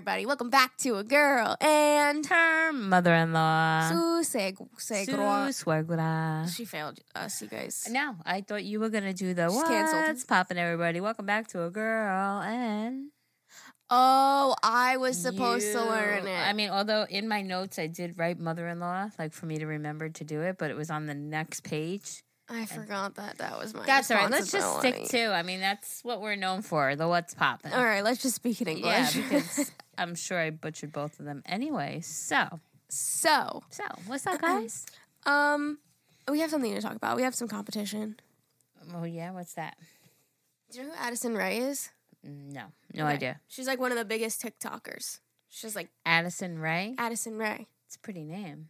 everybody. Welcome back to a girl and Her mother-in-law. su seg Su suegra. She failed us, you guys. No, I thought you were gonna do the She's what's canceled. popping, everybody. Welcome back to a girl and Oh, I was supposed to learn it. I mean, although in my notes I did write mother-in-law, like for me to remember to do it, but it was on the next page. I forgot that that was my. That's all right. Let's just stick to. I mean, that's what we're known for. The what's popping. All right, let's just speak in English. Yeah, because I'm sure I butchered both of them anyway. So, so, so what's up, guys? um, we have something to talk about. We have some competition. Oh yeah, what's that? Do you know who Addison Rae is? No, no Okay. idea. She's like one of the biggest TikTokers. She's like Addison Rae. Addison Rae. It's a pretty name.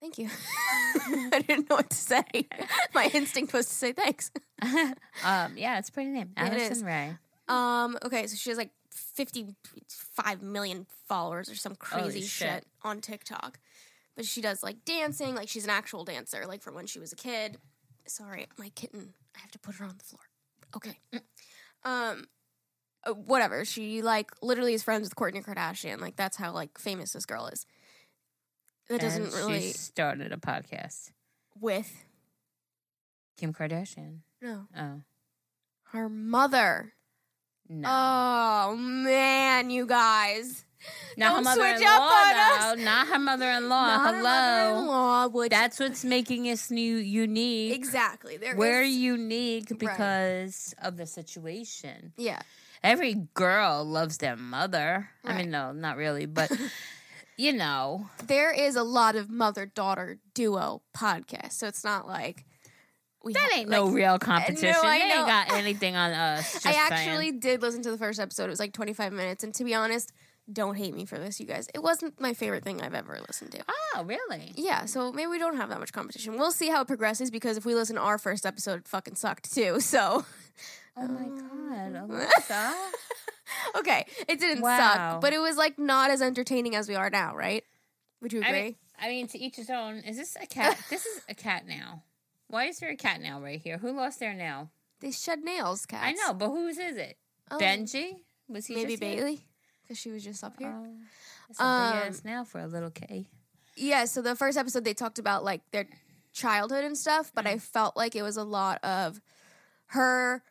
Thank you. I didn't know what to say. My instinct was to say thanks. um, yeah, it's a pretty name. Is. Addison Rae. Um, okay, so she has like 55 million followers or some crazy shit. shit. on TikTok. But she does like dancing, like she's an actual dancer, like from when she was a kid. Sorry, my kitten. I have to put her on the floor. Okay. Um uh, whatever. She like literally is friends with Kourtney Kardashian. Like that's how like famous this girl is. That doesn't And really She started a podcast. with Kim Kardashian. no Oh her mother. no, Oh man, you guys. not her don't switch mother-in-law. Not her mother-in-law. Not Hello. mother-in-law, which That's what's making us new unique. exactly. There We're is- unique Right. because of the situation. yeah. Every girl loves their mother. I mean, no, not really, but you know, There is a lot of mother daughter duo podcasts, so it's not like we that ha- ain't like, uh, no real competition. I they ain't got anything on us. Just I saying. actually did listen to the first episode. It was like 25 minutes, and to be honest, don't hate me for this, you guys. It wasn't my favorite thing I've ever listened to. Oh, really? Yeah, so maybe we don't have that much competition. We'll see how it progresses because if we listen to our first episode, it fucking sucked too. So, Oh my god, Alexa. okay, it didn't Wow. suck, but it was like not as entertaining as we are now, right? Would you I agree? mean, I mean, to each his own. Is this a cat? this is a cat now. Why is there a cat now right here? Who lost their nail? they shed nails, cats. I know, but whose is it? Oh, Benji? Was he maybe just here? Bailey, because she was just up here. Oh, that's a Um, ass nail for a little K. Yeah, so the first episode they talked about like their childhood and stuff, but I felt like it was a lot of her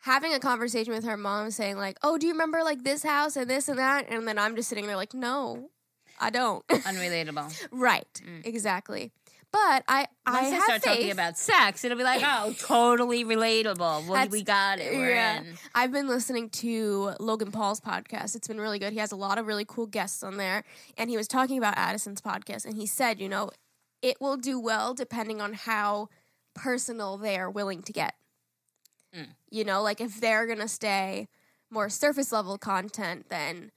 having a conversation with her mom saying like, "Oh, do you remember like this house and this and that?" And then I'm just sitting there like, "No, I don't." Unrelatable. right. Mm. Exactly. But I I Once they have start faith. talking about sex, it'll be like, oh, totally relatable. Well, we got it. We're yeah. in. I've been listening to Logan Paul's podcast. It's been really good. He has a lot of really cool guests on there. And he was talking about Addison's podcast. And he said, you know, it will do well depending on how personal they are willing to get. Mm. You know, like if they're going to stay more surface level content, then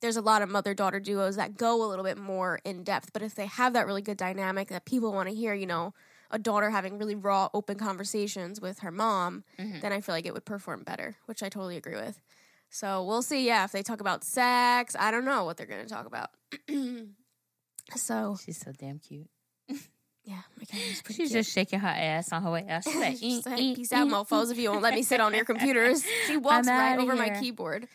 there's a lot of mother daughter duos that go a little bit more in depth. But if they have that really good dynamic that people want to hear, you know, a daughter having really raw, open conversations with her mom, Mhm. then I feel like it would perform better, which I totally agree with. So we'll see. Yeah, if they talk about sex, I don't know what they're going to talk about. so She's so damn cute. yeah, my cat pretty. She's cute. just shaking her ass on her way out. She's like, She's "Eh, like, eh, peace out, eh, mofos. If you won't let me sit on your computers, she walks I'm right over my keyboard.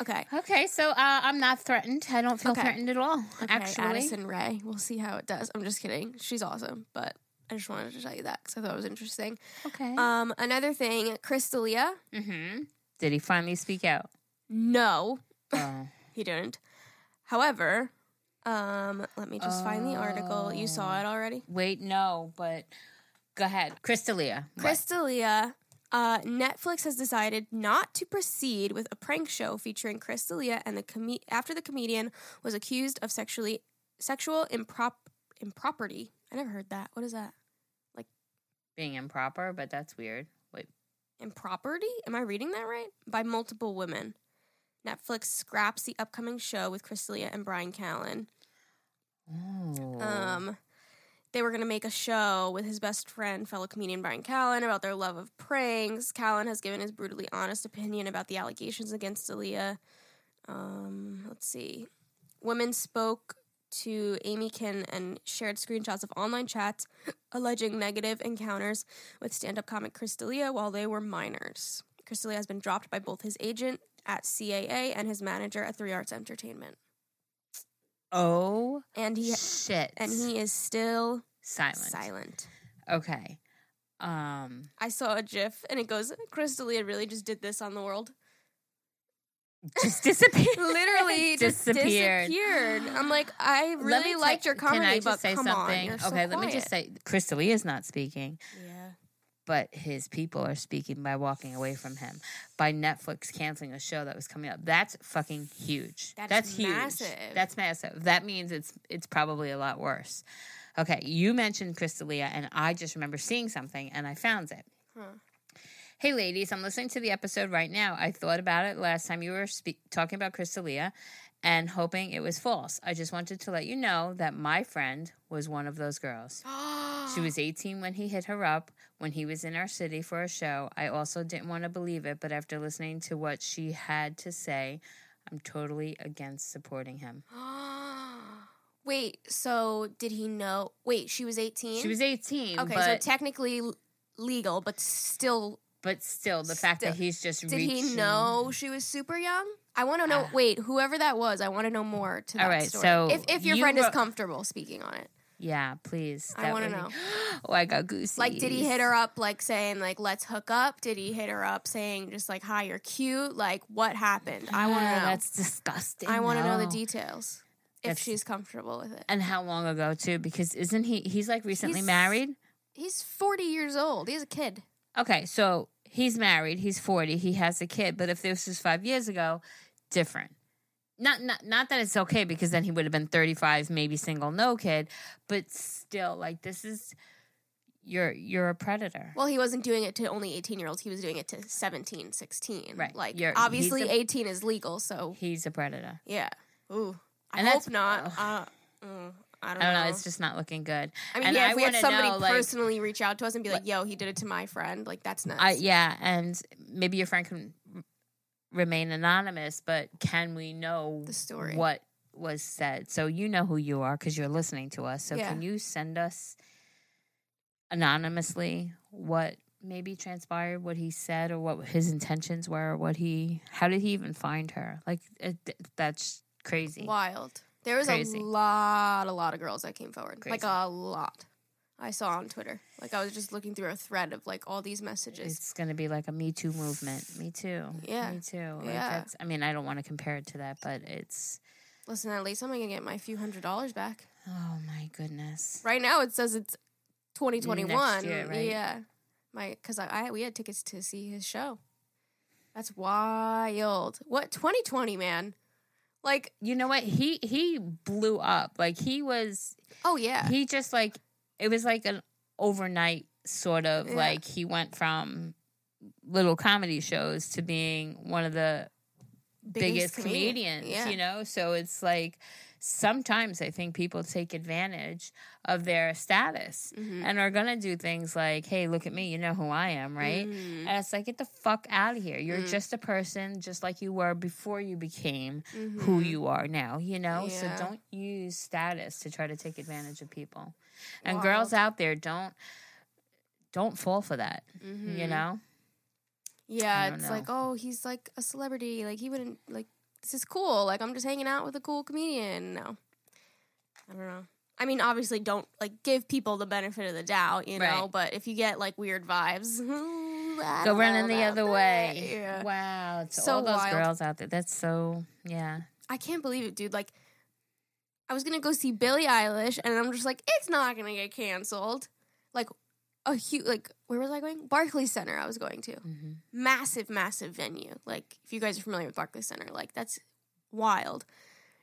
Okay. Okay, so uh, I'm not threatened. I don't feel Okay. threatened at all. Okay, actually, Addison Rae. We'll see how it does. I'm just kidding. She's awesome, but I just wanted to tell you that because I thought it was interesting. okay. Um, another thing, Chris D'Elia. mm-hmm. Did he finally speak out? No, Oh. he didn't. However, um, let me just find the article. You saw Oh. it already. Wait, no, but go ahead, Chris D'Elia. Crystalia. Uh, Netflix has decided not to proceed with a prank show featuring Chris D'Elia and the com- after the comedian was accused of sexually sexual improp improperty. I never heard that. What is that? Like being improper, but that's weird. Wait, Improperty? Am I reading that right? By multiple women. Netflix scraps the upcoming show with Chris D'Elia and Brian Callen. oh, Um, they were going to make a show with his best friend, fellow comedian Brian Callen, about their love of pranks. Callen has given his brutally honest opinion about the allegations against D'Elia. Um, let's see. Women spoke to Amy Kin and shared screenshots of online chats alleging negative encounters with stand up comic Chris D'Elia while they were minors. Chris D'Elia has been dropped by both his agent at CAA and his manager at Three Arts Entertainment. Oh And he shit! and he is still silent. silent. Okay. Um. I saw a GIF and it goes, Chris D'Elia really just did this on the world. Just disappeared. Literally just disappeared. disappeared. I'm like, I really liked ta- your comedy, Can I just but say come something? on, you're so okay, let me just say, Chris D'Elia is not speaking, Yeah. But his people are speaking by walking away from him, by Netflix canceling a show that was coming up. That's fucking huge. That's That's huge. massive. That's massive. That means it's it's probably a lot worse. Okay, you mentioned Chris D'Elia, and I just remember seeing something, and I found it. Huh. Hey, ladies, I'm listening to the episode right now. I thought about it last time you were spe- talking about Chris D'Elia and hoping it was false. I just wanted to let you know that my friend was one of those girls. She was 18 when he hit her up when he was in our city for a show. I also didn't want to believe it, but after listening to what she had to say, I'm totally against supporting him. Wait, so did he know? Wait, she was 18? She was 18, Okay, so technically legal, but still, but still, the fact that he's just did reaching. he know she was super young? I want to know. Ah. wait, whoever that was, I want to know more to that All right, story. so if, if your you friend is comfortable speaking on it, Yeah, please. I That wanna know. oh, I got goosey. like, did he hit her up like saying like let's hook up? Did he hit her up saying just like hi, you're cute? Like, what happened? I want to know. That's disgusting. I want to know the details if That's- she's comfortable with it. And how long ago too? Because isn't he? He's like recently He's- married. He's 40 years old. He's a kid. Okay, so he's married. He's forty. He has a kid. But if this was five years ago, different. Not not not that it's okay because then he would have been thirty five, maybe single, no kid. But still, like this is you're you're a predator. Well, he wasn't doing it to only 18 year olds. He was doing it to 17, 16. Right. Like, You're- obviously, a- 18 is legal. So, He's a predator. yeah. Ooh. I And hope not. Uh, mm, I don't, I don't know. know. It's just not looking good. I mean, and yeah, I if we had somebody know, like- personally reach out to us and be like, yo, he did it to my friend, like, that's nuts. I yeah, and maybe your friend can remain anonymous, but can we know The story. what was said? So you know who you are because you're listening to us. So Yeah. can you send us anonymously what maybe transpired, what he said, or what his intentions were, or what he, how did he even find her? Like it, that's crazy. Wild. There was Crazy. a lot, a lot of girls that came forward. Like, a lot. I saw on Twitter. Like, I was just looking through a thread of, like, all these messages. It's going to be like a Me Too movement. Me too. Yeah. Me too. Like Yeah. that's, I mean, I don't want to compare it to that, but it's, Listen, at least I'm going to get my few hundred dollars back. oh my goodness. Right now, it says it's 2021. Next year, right? Yeah, my because I, I we had tickets to see his show. That's wild. What 2020, man? Like, you know what he he blew up like he was oh yeah, he just like it was like an overnight sort of Yeah. like he went from little comedy shows to being one of the biggest, comedian. comedians Yeah. you know so it's like sometimes i think people take advantage of their status Mhm. and are gonna do things like hey look at me you know who i am right Mhm. and it's like get the fuck out of here you're Mm. just a person just like you were before you became who you are now, you know? Yeah. So don't use status to try to take advantage of people. And girls out there don't don't fall for that, you Mhm. know? Yeah, it's know. like, oh, he's like a celebrity. Like he wouldn't like this is cool. Like I'm just hanging out with a cool comedian. No, I don't know. I mean, obviously, don't like give people the benefit of the doubt, you know. Right. But if you get like weird vibes, Go running the other that. way. Yeah. Wow. It's So all those wild. girls out there. That's so yeah. I can't believe it, dude. Like, I was gonna go see Billie Eilish, and I'm just like, it's not gonna get canceled. Like, a huge like, where was I going? Barclays Center. I was going to hmm massive, massive venue. Like, if you guys are familiar with Barclays Center, like that's wild.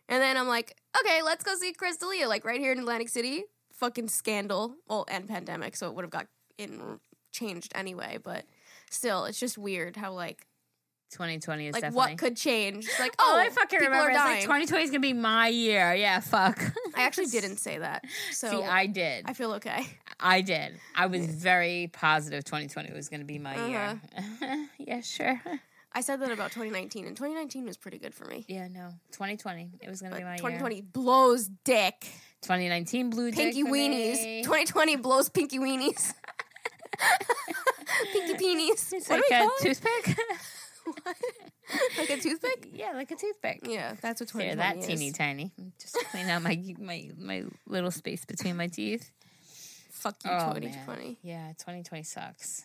And then I'm like, okay, let's go see Chris D'Elia, like right here in Atlantic City. Fucking scandal, well, and pandemic, so it would have got in changed anyway. But still, it's just weird how like 2020 is like definitely what could change. It's like, Oh, oh, I fucking people remember. are It's like dying. 2020 is gonna be my year. Yeah, fuck. I actually didn't say that, so See, I, did. I feel okay. I did. I was very positive 2020 was to be my year. Uh-huh. yeah, sure. I said that about 2019, and 2019 was pretty good for me. Yeah, no. 2020. It was to But be my 2020 year. blows dick. 2019 blue dick Pinky weenies. me. 2020 blows pinky weenies. pinky peenies. It's what like a toothpick. like a toothpick? Yeah, like a toothpick. Yeah, that's what They're 2020 that is. teeny tiny. Just clean out my my my little space between my teeth. Fuck you, Oh, 2020. man. Yeah, 2020 sucks.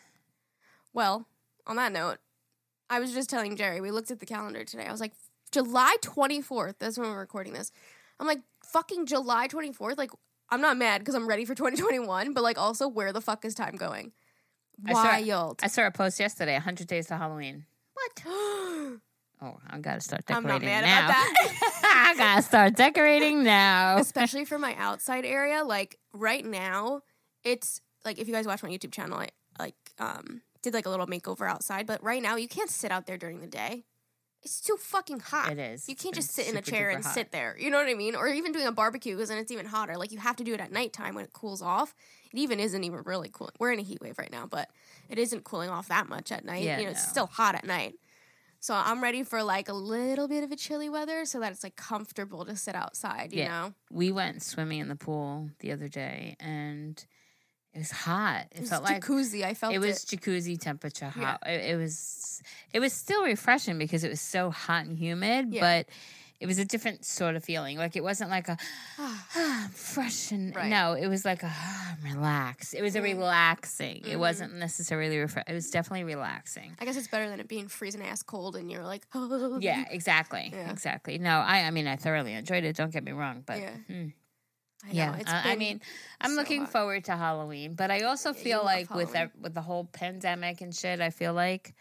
Well, on that note, I was just telling Geri, we looked at the calendar today. I was like, July 24th, that's when we're recording this. I'm like, fucking July 24th? Like, I'm not mad because I'm ready for 2021, but like, also, where the fuck is time going? I saw- Wild. I saw a post yesterday, 100 days to Halloween. What? Oh, I gotta start I'm decorating not mad now. about that. I gotta start decorating now. Especially for my outside area. Like, right now, it's like, if you guys watch my YouTube channel, I like, um, did like a little makeover outside, but right now, you can't sit out there during the day. It's too fucking hot. It is. You can't just sit in a chair and hot. sit there. You know what I mean? Or even doing a barbecue because then it's even hotter. Like you have to do it at nighttime when it cools off. It even isn't even really cool. We're in a heat wave right now, but it isn't cooling off that much at night. Yeah, you know, it's still hot at night. So I'm ready for like a little bit of a chilly weather so that it's like comfortable to sit outside, you Yeah. know? We went swimming in the pool the other day, and it was hot. It, It was felt like jacuzzi. I felt it it. was jacuzzi temperature Yeah. hot. It, it was it was still refreshing because it was so hot and humid, Yeah. but it was a different sort of feeling. Like it wasn't like a ah, I'm fresh and Right. no, it was like a ah, I'm relaxed. It was a Mm. relaxing. It Mhm. wasn't necessarily refresh. It was definitely relaxing. I guess it's better than it being freezing ass cold and you're like, oh. Yeah, exactly, Yeah. exactly. No, I I mean I thoroughly enjoyed it. Don't get me wrong, but Yeah. mm, I know. yeah, It's I, mean, I'm so looking hot. forward to Halloween, but I also Yeah, feel like with with the whole pandemic and shit, I feel like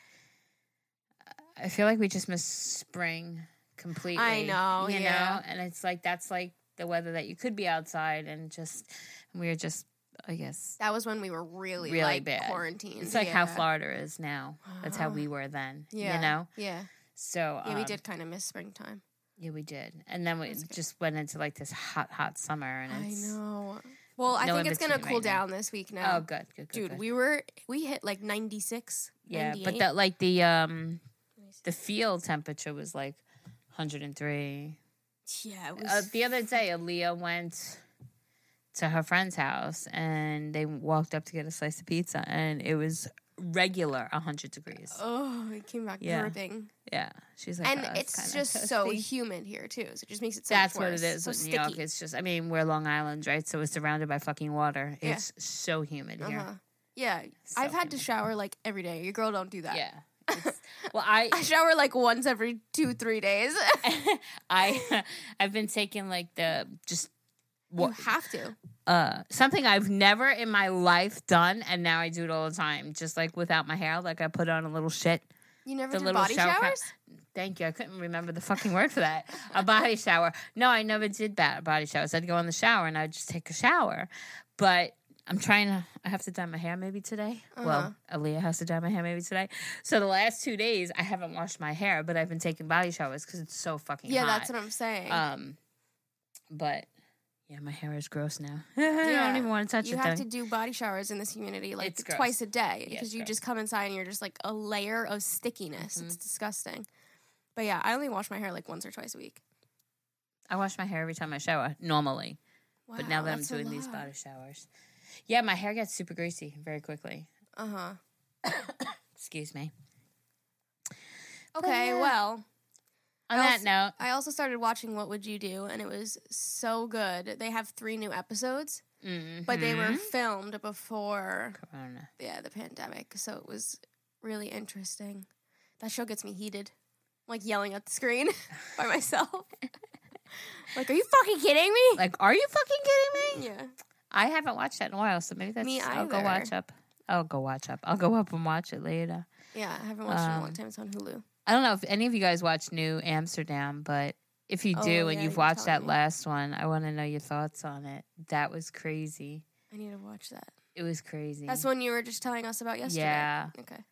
I feel like we just missed spring completely. I know, you yeah. know, and it's like that's like the weather that you could be outside and just we were just, I guess, that was when we were really, Really like bad. quarantined. it's like how. Florida is now. That's how we were then. Yeah. you know. Yeah. So Yeah, we um, did kind of miss springtime. Yeah, we did, and then we just went into like this hot, hot summer, and I it's know. Well, I no think it's gonna cool right now. down this week now. oh, good, good, good, Dude, good. we were we hit like 96. Yeah, 98. but that like the um the field temperature was like 103. yeah, it was Uh, the other day, Aaliyah went to her friend's house and they walked up to get a slice of pizza, and it was regular 100 degrees. Oh, it came back Yeah. dripping. Yeah, she's like, and "Oh, it's just so humid here too. So it just makes it so That's what it is So with sticky. New York. It's just, I mean, we're Long Island, right? So it's surrounded by fucking water. Yeah. It's so humid here. uh-huh. Yeah, So I've had to shower like every day. Your girl don't do that. Yeah. It's- well, I I shower like once every two, three days. I I've been taking like the just you have to. Uh something I've never in my life done and now I do it all the time just like without my hair like I put on a little shit You never The do little body shower showers? thank you I couldn't remember the fucking word for that a body shower no I never did body showers I'd go in the shower and I'd just take a shower but I'm trying to I have to dye my hair maybe today Uh-huh. well Aaliyah has to dye my hair maybe today so the last two days I haven't washed my hair but I've been taking body showers because it's so fucking Yeah, hot. that's what I'm saying. Um, but yeah, my hair is gross now. I don't even want to touch you it. You have though. to do body showers in this community like It's gross. twice a day Yeah, because you gross. just come inside and you're just like a layer of stickiness. Mm-hmm. It's disgusting. But yeah, I only wash my hair like once or twice a week. I wash my hair every time I shower normally, but now that I'm that's a doing these lot. body showers, yeah, my hair gets super greasy very quickly. Uh huh. Excuse me. Okay, well, On I that also- note, I also started watching What Would You Do, and it was so good. They have three new episodes, but they were mhm. filmed before Corona. yeah the pandemic, so it was really interesting. That show gets me heated, like yelling at the screen by myself. like, are you fucking kidding me? Like, are you fucking kidding me? Yeah. I haven't watched that in a while, so maybe that's. Me I'll go watch up. I'll go watch up. I'll go up and watch it later. Yeah, I haven't watched it in a long Um, time. It's on Hulu. I don't know if any of you guys watch New Amsterdam, but if you Oh, do yeah, and you you've watched that me. last one, I want to know your thoughts on it. That was crazy. I need to watch that. It was crazy. That's one you were just telling us about yesterday. Yeah. Okay.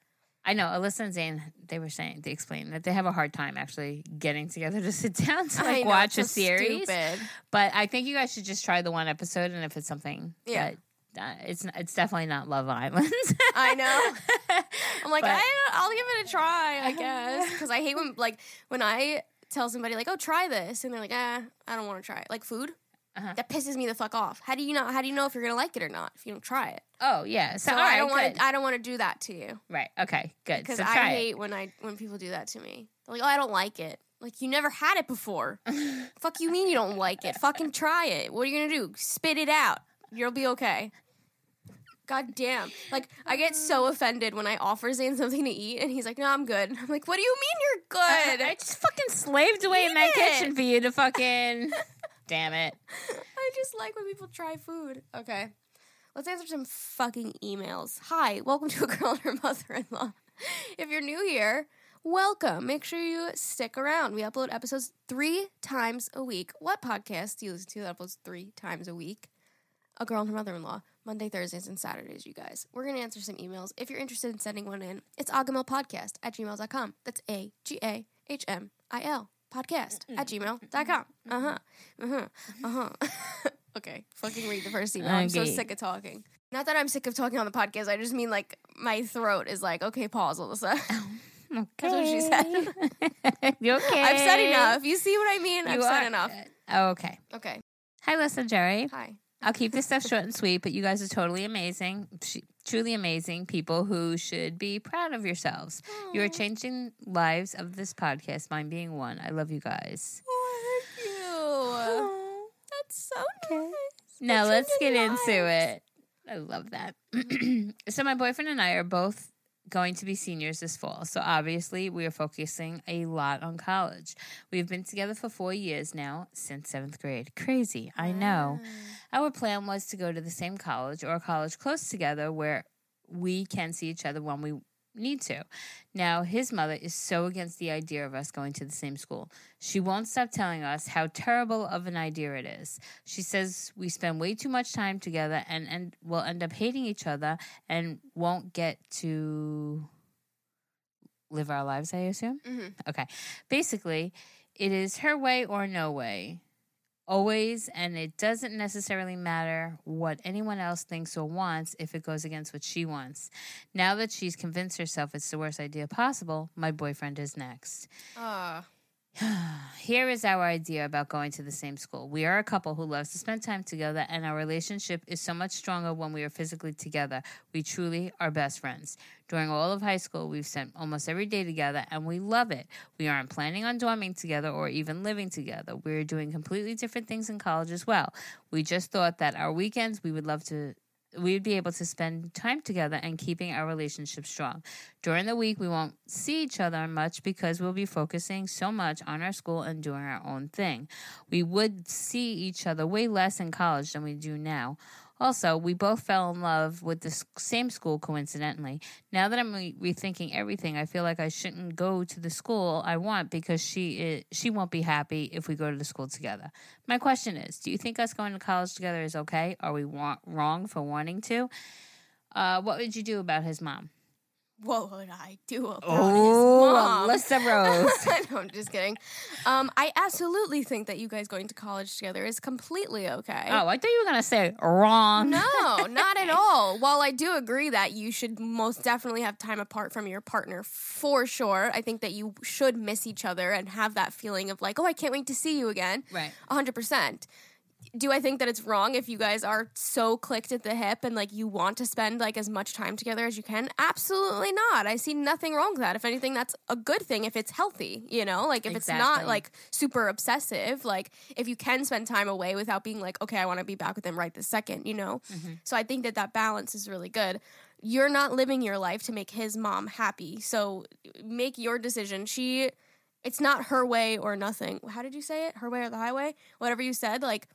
I know. Alyssa and Zane, they were saying, they explained that they have a hard time actually getting together to sit down to like know, watch a series. Stupid. But I think you guys should just try the one episode, and if it's something, Yeah. that, uh, it's it's definitely not Love Island. I know. I'm like, But- I, I'll give it a try, I guess, because I hate when like when I tell somebody like, "Oh, try this," and they're like, "Ah, I don't want to try it." Like food. Uh-huh. That pisses me the fuck off. How do you know? How do you know if you're gonna like it or not if you don't try it? Oh yeah. So, So all I don't want to. I don't want to do that to you Right. Okay. Good. because So I hate when I when people do that to me. They're like, "Oh, I don't like it." Like you never had it before. Fuck you mean you don't like it? Fucking try it. What are you gonna do? Spit it out. You'll be okay. God damn. Like I get so offended when I offer Zane something to eat and he's like, No, I'm good. I'm like, What do you mean you're good? I just fucking slaved away in my it. kitchen for you to fucking. Damn it. I just like when people try food. Okay. Let's answer some fucking emails. Hi, welcome to a girl and her mother in law. If you're new here, welcome. Make sure you stick around. We upload episodes three times a week. What podcast do you listen to that uploads three times a week? A girl and her mother in law. Monday, Thursdays, and Saturdays, you guys. We're going to answer some emails. If you're interested in sending one in, it's agahmilpodcast at gmail.com. That's A G A H M I L podcast at gmail.com. Uh huh. Uh huh. Uh huh. okay. Fucking read the first email. I'm so sick of talking. Not that I'm sick of talking on the podcast. I just mean like my throat is like, okay, pause, Alyssa. Okay. That's what she said. you okay? I've said enough. You see what I mean? I've You said enough. Oh, okay. Okay. Hi, Lisa Geri. Hi. I'll keep this stuff short and sweet, but you guys are totally amazing, truly amazing people who should be proud of yourselves. You are changing lives of this podcast, mine being one. I love you guys. Oh, thank you. That's so nice. Now let's get changing into it. I love that. so my boyfriend and I are both going to be seniors this fall. So obviously we are focusing a lot on college. We've been together for 4 years now since 7th grade. Crazy. I know. Our plan was to go to the same college or a college close together where we can see each other when we need to. Now, his mother is so against the idea of us going to the same school. She won't stop telling us how terrible of an idea it is. She says we spend way too much time together and, and will end up hating each other and won't get to live our lives, I assume. Mhm. Okay. Basically, it is her way or no way. Always, and it doesn't necessarily matter what anyone else thinks or wants if it goes against what she wants. Now that she's convinced herself it's the worst idea possible, my boyfriend is next. Ah. Here is our idea about going to the same school. We are a couple who loves to spend time together, and our relationship is so much stronger when we are physically together. We truly are best friends. During all of high school, we've spent almost every day together, and we love it. We aren't planning on dorming together or even living together. We're doing completely different things in college as well. We just thought that our weekends we would love to we would be able to spend time together and keeping our relationship strong. During the week, we won't see each other much because we'll be focusing so much on our school and doing our own thing. We would see each other way less in college than we do now. Also, we both fell in love with the same school coincidentally. Now that I'm re- rethinking everything, I feel like I shouldn't go to the school I want because she is, she won't be happy if we go to the school together. My question is, do you think us going to college together is okay? Are we wa- wrong for wanting to? Uh, what would you do about his mom? What would I do about Oh, his mom? Alyssa Rose. no, I'm just kidding. Um, I absolutely think that you guys going to college together is completely okay. oh, I thought you were gonna say wrong. No, not at all. While I do agree that you should most definitely have time apart from your partner for sure, I think that you should miss each other and have that feeling of like, oh, I can't wait to see you again. Right. 100%. Do I think that it's wrong if you guys are so clicked at the hip and like you want to spend like as much time together as you can? Absolutely not. I see nothing wrong with that. If anything, that's a good thing if it's healthy, you know? Like if it's not like super obsessive, like if you can spend time away without being like, okay, I want to be back with him right this second, you know? Mm-hmm. So I think that that balance is really good. You're not living your life to make his mom happy. So make your decision. She, it's not her way or nothing. How did you say it? Her way or the highway? Whatever you said, like,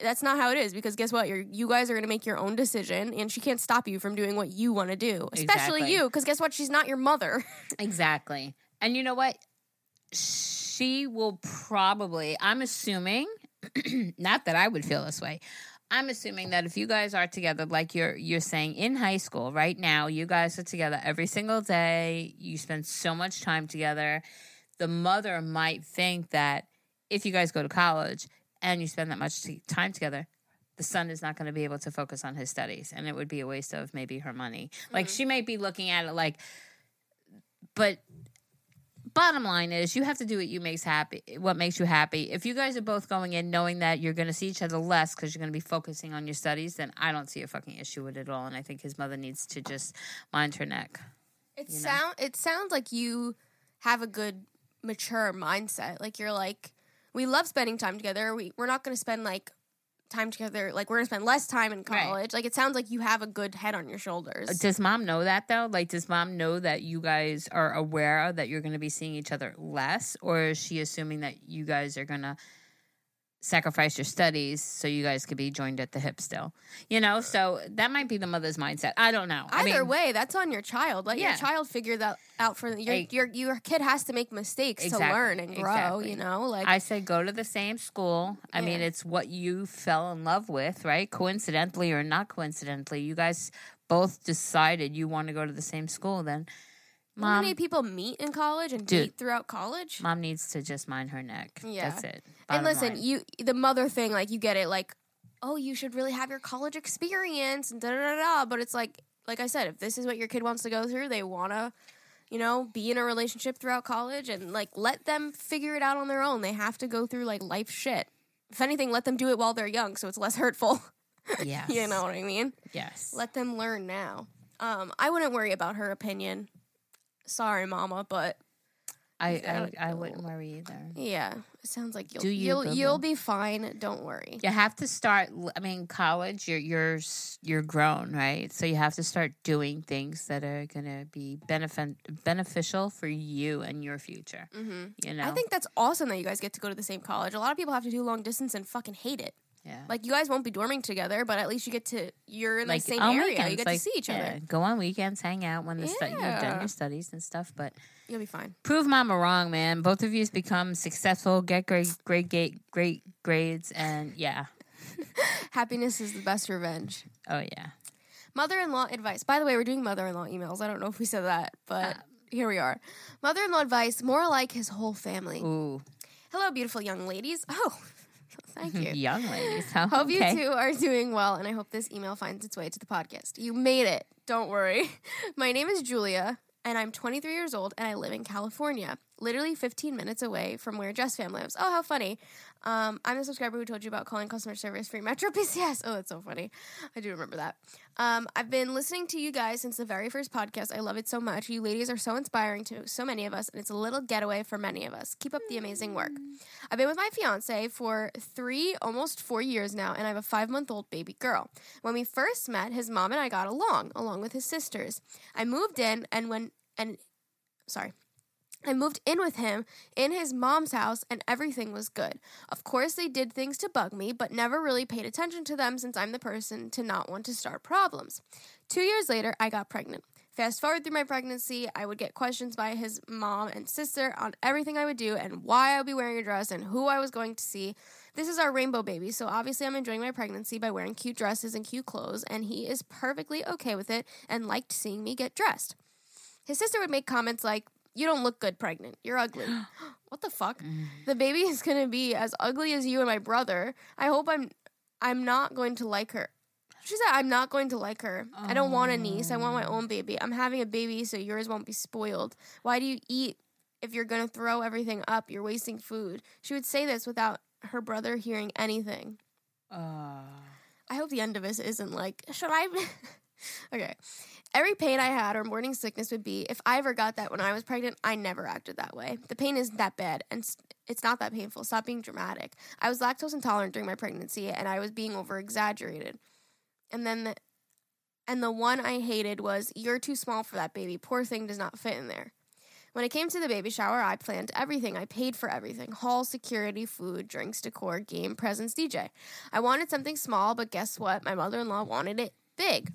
that's not how it is because guess what? You're you guys are going to make your own decision and she can't stop you from doing what you want to do. Especially Exactly. you because guess what? She's not your mother. Exactly. And you know what? She will probably, I'm assuming, not that I would feel this way. I'm assuming that if you guys are together like you're you're saying in high school right now, you guys are together every single day, you spend so much time together, the mother might think that if you guys go to college and you spend that much time together, the son is not going to be able to focus on his studies and it would be a waste of maybe her money. Like mm-hmm. she might be looking at it like but bottom line is you have to do what you makes happy what makes you happy if you guys are both going in knowing that you're going to see each other less because you're going to be focusing on your studies then i don't see a fucking issue with it at all and i think his mother needs to just mind her neck It you know? sound it sounds like you have a good mature mindset. Like you're like we love spending time together. We we're not going to spend like time together. Like we're going to spend less time in Right. college. Like it sounds like you have a good head on your shoulders. Uh, does mom know that though like does mom know that you guys are aware that you're going to be seeing each other less or is she assuming that you guys are going to sacrifice your studies so you guys could be joined at the hip still you know so that might be the mother's mindset i don't know I Either mean, way, that's on your child. Let Yeah. your child figure that out for your your your kid has to make mistakes to learn and grow. exactly. You know, like I say go to the same school. I mean, it's what you fell in love with, right? Coincidentally or not coincidentally, you guys both decided you want to go to the same school. Then, how many people meet in college and Dude. date throughout college. mom needs to just mind her neck. Yeah. That's it. and listen, line. you the mother thing, like you get it, like oh, you should really have your college experience and da da da da. But it's like, like I said, if this is what your kid wants to go through, they want to, you know, be in a relationship throughout college and like let them figure it out on their own. They have to go through like life shit. If anything, let them do it while they're young, so it's less hurtful. yes, you know what I mean? yes. Let them learn now. Um, I wouldn't worry about her opinion. Sorry, Mama, but I, I I wouldn't worry either. yeah, it sounds like you'll Do you, you'll, boo-boo. you'll be fine. Don't worry. You have to start. I mean, college. You're you're you're grown, right? So you have to start doing things that are gonna be benefit beneficial for you and your future. hmm You know, I think that's awesome that you guys get to go to the same college. A lot of people have to do long distance and fucking hate it. Yeah. Like you guys won't be dorming together, but at least you get to you're in like the same area. weekends, you get like, to see each yeah, other. Go on weekends, hang out when the stu- you've done your studies and stuff. But You'll be fine. prove mama wrong, man. Both of you's become successful, get great, great, great, great grades, and yeah, Happiness is the best revenge. oh yeah. Mother-in-law advice. By the way, we're doing mother-in-law emails. I don't know if we said that, but Uh, here we are. Mother-in-law advice. More like his whole family. Ooh, Hello, beautiful young ladies. Oh, thank you. young ladies. Huh? Hope okay. you two are doing well, and I hope this email finds its way to the podcast. You made it. Don't worry. My name is Julia, and I'm 23 years old, and I live in California, literally 15 minutes away from where Jess fam lives. Oh, how funny. Um, I'm the subscriber who told you about calling customer service free Metro PCS. Oh, that's so funny. I do remember that. Um, I've been listening to you guys since the very first podcast. I love it so much. You ladies are so inspiring to so many of us, and it's a little getaway for many of us. Keep up the amazing work. I've been with my fiance for three, almost four years now, and I have a five month old baby girl. When we first met, his mom and I got along, along with his sisters. I moved in, and when, and, sorry. I moved in with him in his mom's house and everything was good. Of course, they did things to bug me, but never really paid attention to them since I'm the person to not want to start problems. Two years later, I got pregnant. Fast forward through my pregnancy, I would get questions by his mom and sister on everything I would do and why I would be wearing a dress and who I was going to see. This is our rainbow baby, so obviously I'm enjoying my pregnancy by wearing cute dresses and cute clothes, and he is perfectly okay with it and liked seeing me get dressed. His sister would make comments like, You don't look good pregnant. You're ugly. what the fuck? The baby is gonna be as ugly as you and my brother. I hope I'm I'm not going to like her. She said, I'm not going to like her. I don't want a niece. I want my own baby. I'm having a baby, so yours won't be spoiled. Why do you eat if you're going to throw everything up? You're wasting food. She would say this without her brother hearing anything. Uh, I hope the end of this isn't like, should I? okay. Every pain I had or morning sickness would be if I ever got that when I was pregnant, I never acted that way. The pain isn't that bad and it's not that painful. Stop being dramatic. I was lactose intolerant during my pregnancy and I was being over exaggerated. And then the, and the one I hated was you're too small for that baby. Poor thing does not fit in there. When it came to the baby shower, I planned everything. I paid for everything hall, security, food, drinks, decor, game, presents, DJ. I wanted something small, but guess what? My mother in law wanted it big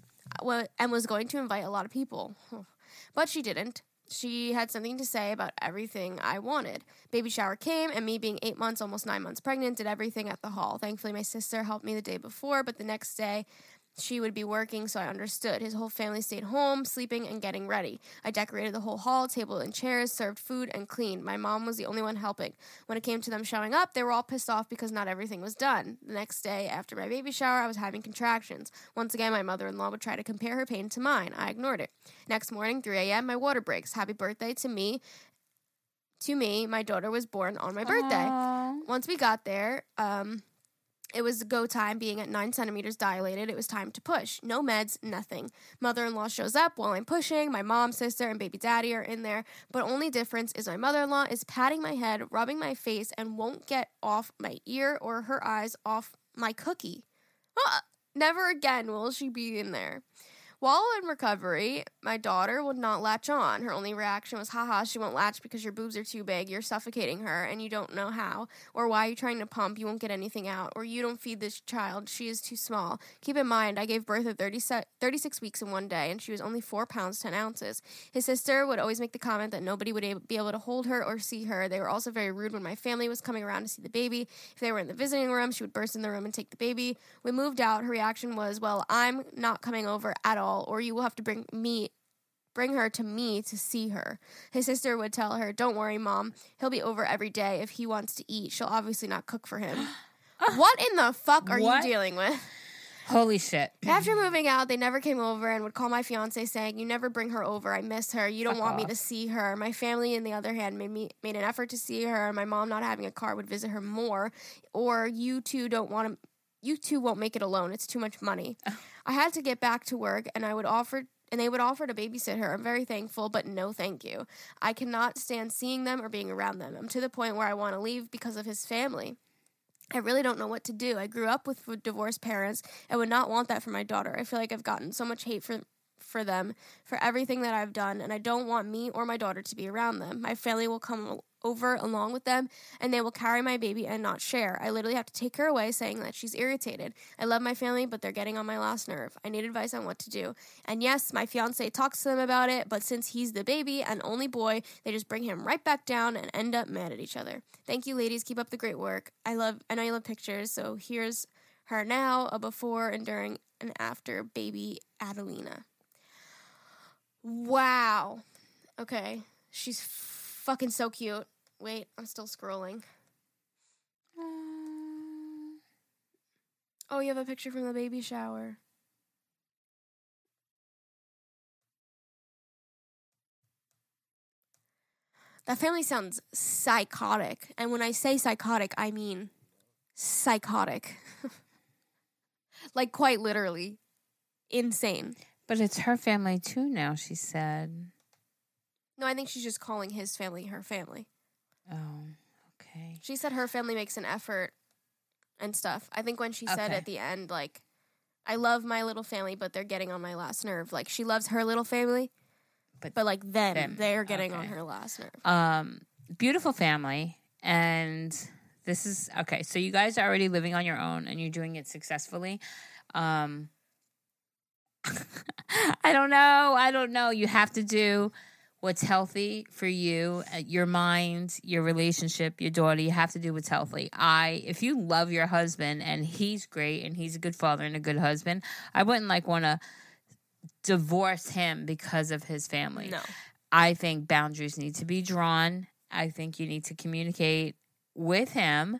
and was going to invite a lot of people. But she didn't. She had something to say about everything I wanted. Baby shower came, and me being eight months, almost nine months pregnant, did everything at the hall. Thankfully, my sister helped me the day before, but the next day, she would be working, so I understood. His whole family stayed home, sleeping and getting ready. I decorated the whole hall, table and chairs, served food, and cleaned. My mom was the only one helping. When it came to them showing up, they were all pissed off because not everything was done. The next day, after my baby shower, I was having contractions. Once again, my mother in law would try to compare her pain to mine. I ignored it. Next morning, 3 a.m., my water breaks. Happy birthday to me to me, my daughter was born on my birthday. Aw. Once we got there, um, it was go time. Being at nine centimeters dilated, it was time to push. No meds, nothing. Mother in law shows up while I'm pushing. My mom, sister, and baby daddy are in there. But only difference is my mother in law is patting my head, rubbing my face, and won't get off my ear or her eyes off my cookie. Ah, never again will she be in there. While in recovery, my daughter would not latch on. Her only reaction was, haha, she won't latch because your boobs are too big, you're suffocating her, and you don't know how. Or why are you trying to pump? You won't get anything out. Or you don't feed this child, she is too small. Keep in mind, I gave birth at 30 se- 36 weeks in one day, and she was only 4 pounds 10 ounces. His sister would always make the comment that nobody would ab- be able to hold her or see her. They were also very rude when my family was coming around to see the baby. If they were in the visiting room, she would burst in the room and take the baby. We moved out. Her reaction was, "Well, I'm not coming over at all, or you will have to bring me bring her to me to see her." His sister would tell her, "Don't worry, mom. He'll be over every day if he wants to eat. She'll obviously not cook for him." what in the fuck are What? you dealing with? Holy shit. After moving out, they never came over and would call my fiance saying, "You never bring her over. I miss her. You don't Fuck want me to see her." My family, on the other hand, made me made an effort to see her. My mom not having a car would visit her more, or you two don't want to. You two won't make it alone. It's too much money. Oh. I had to get back to work, and I would offer. And they would offer to babysit her. I'm very thankful, but no thank you. I cannot stand seeing them or being around them. I'm to the point where I want to leave because of his family. I really don't know what to do. I grew up with divorced parents and would not want that for my daughter. I feel like I've gotten so much hate for for them for everything that I've done and I don't want me or my daughter to be around them. My family will come over along with them and they will carry my baby and not share. I literally have to take her away saying that she's irritated. I love my family, but they're getting on my last nerve. I need advice on what to do. And yes, my fiance talks to them about it, but since he's the baby and only boy, they just bring him right back down and end up mad at each other. Thank you ladies, keep up the great work. I love I know you love pictures, so here's her now, a before and during and after baby Adelina. Wow. Okay. She's fucking so cute. Wait, I'm still scrolling. Uh. Oh, you have a picture from the baby shower. That family sounds psychotic. And when I say psychotic, I mean psychotic. like, quite literally. Insane. But it's her family too now, she said. No, I think she's just calling his family her family. Oh, okay. She said her family makes an effort and stuff. I think when she said Okay. at the end, like, I love my little family, but they're getting on my last nerve. Like, she loves her little family, But- but, like, then them, they're getting on her last nerve. Um, beautiful family. And this is okay. So you guys are already living on your own and you're doing it successfully. Um, I don't know. I don't know. You have to do what's healthy for you, uh, your mind, your relationship, your daughter. You have to do what's healthy. I, if you love your husband and he's great and he's a good father and a good husband, I wouldn't like want to divorce him because of his family. No. I think boundaries need to be drawn. I think you need to communicate with him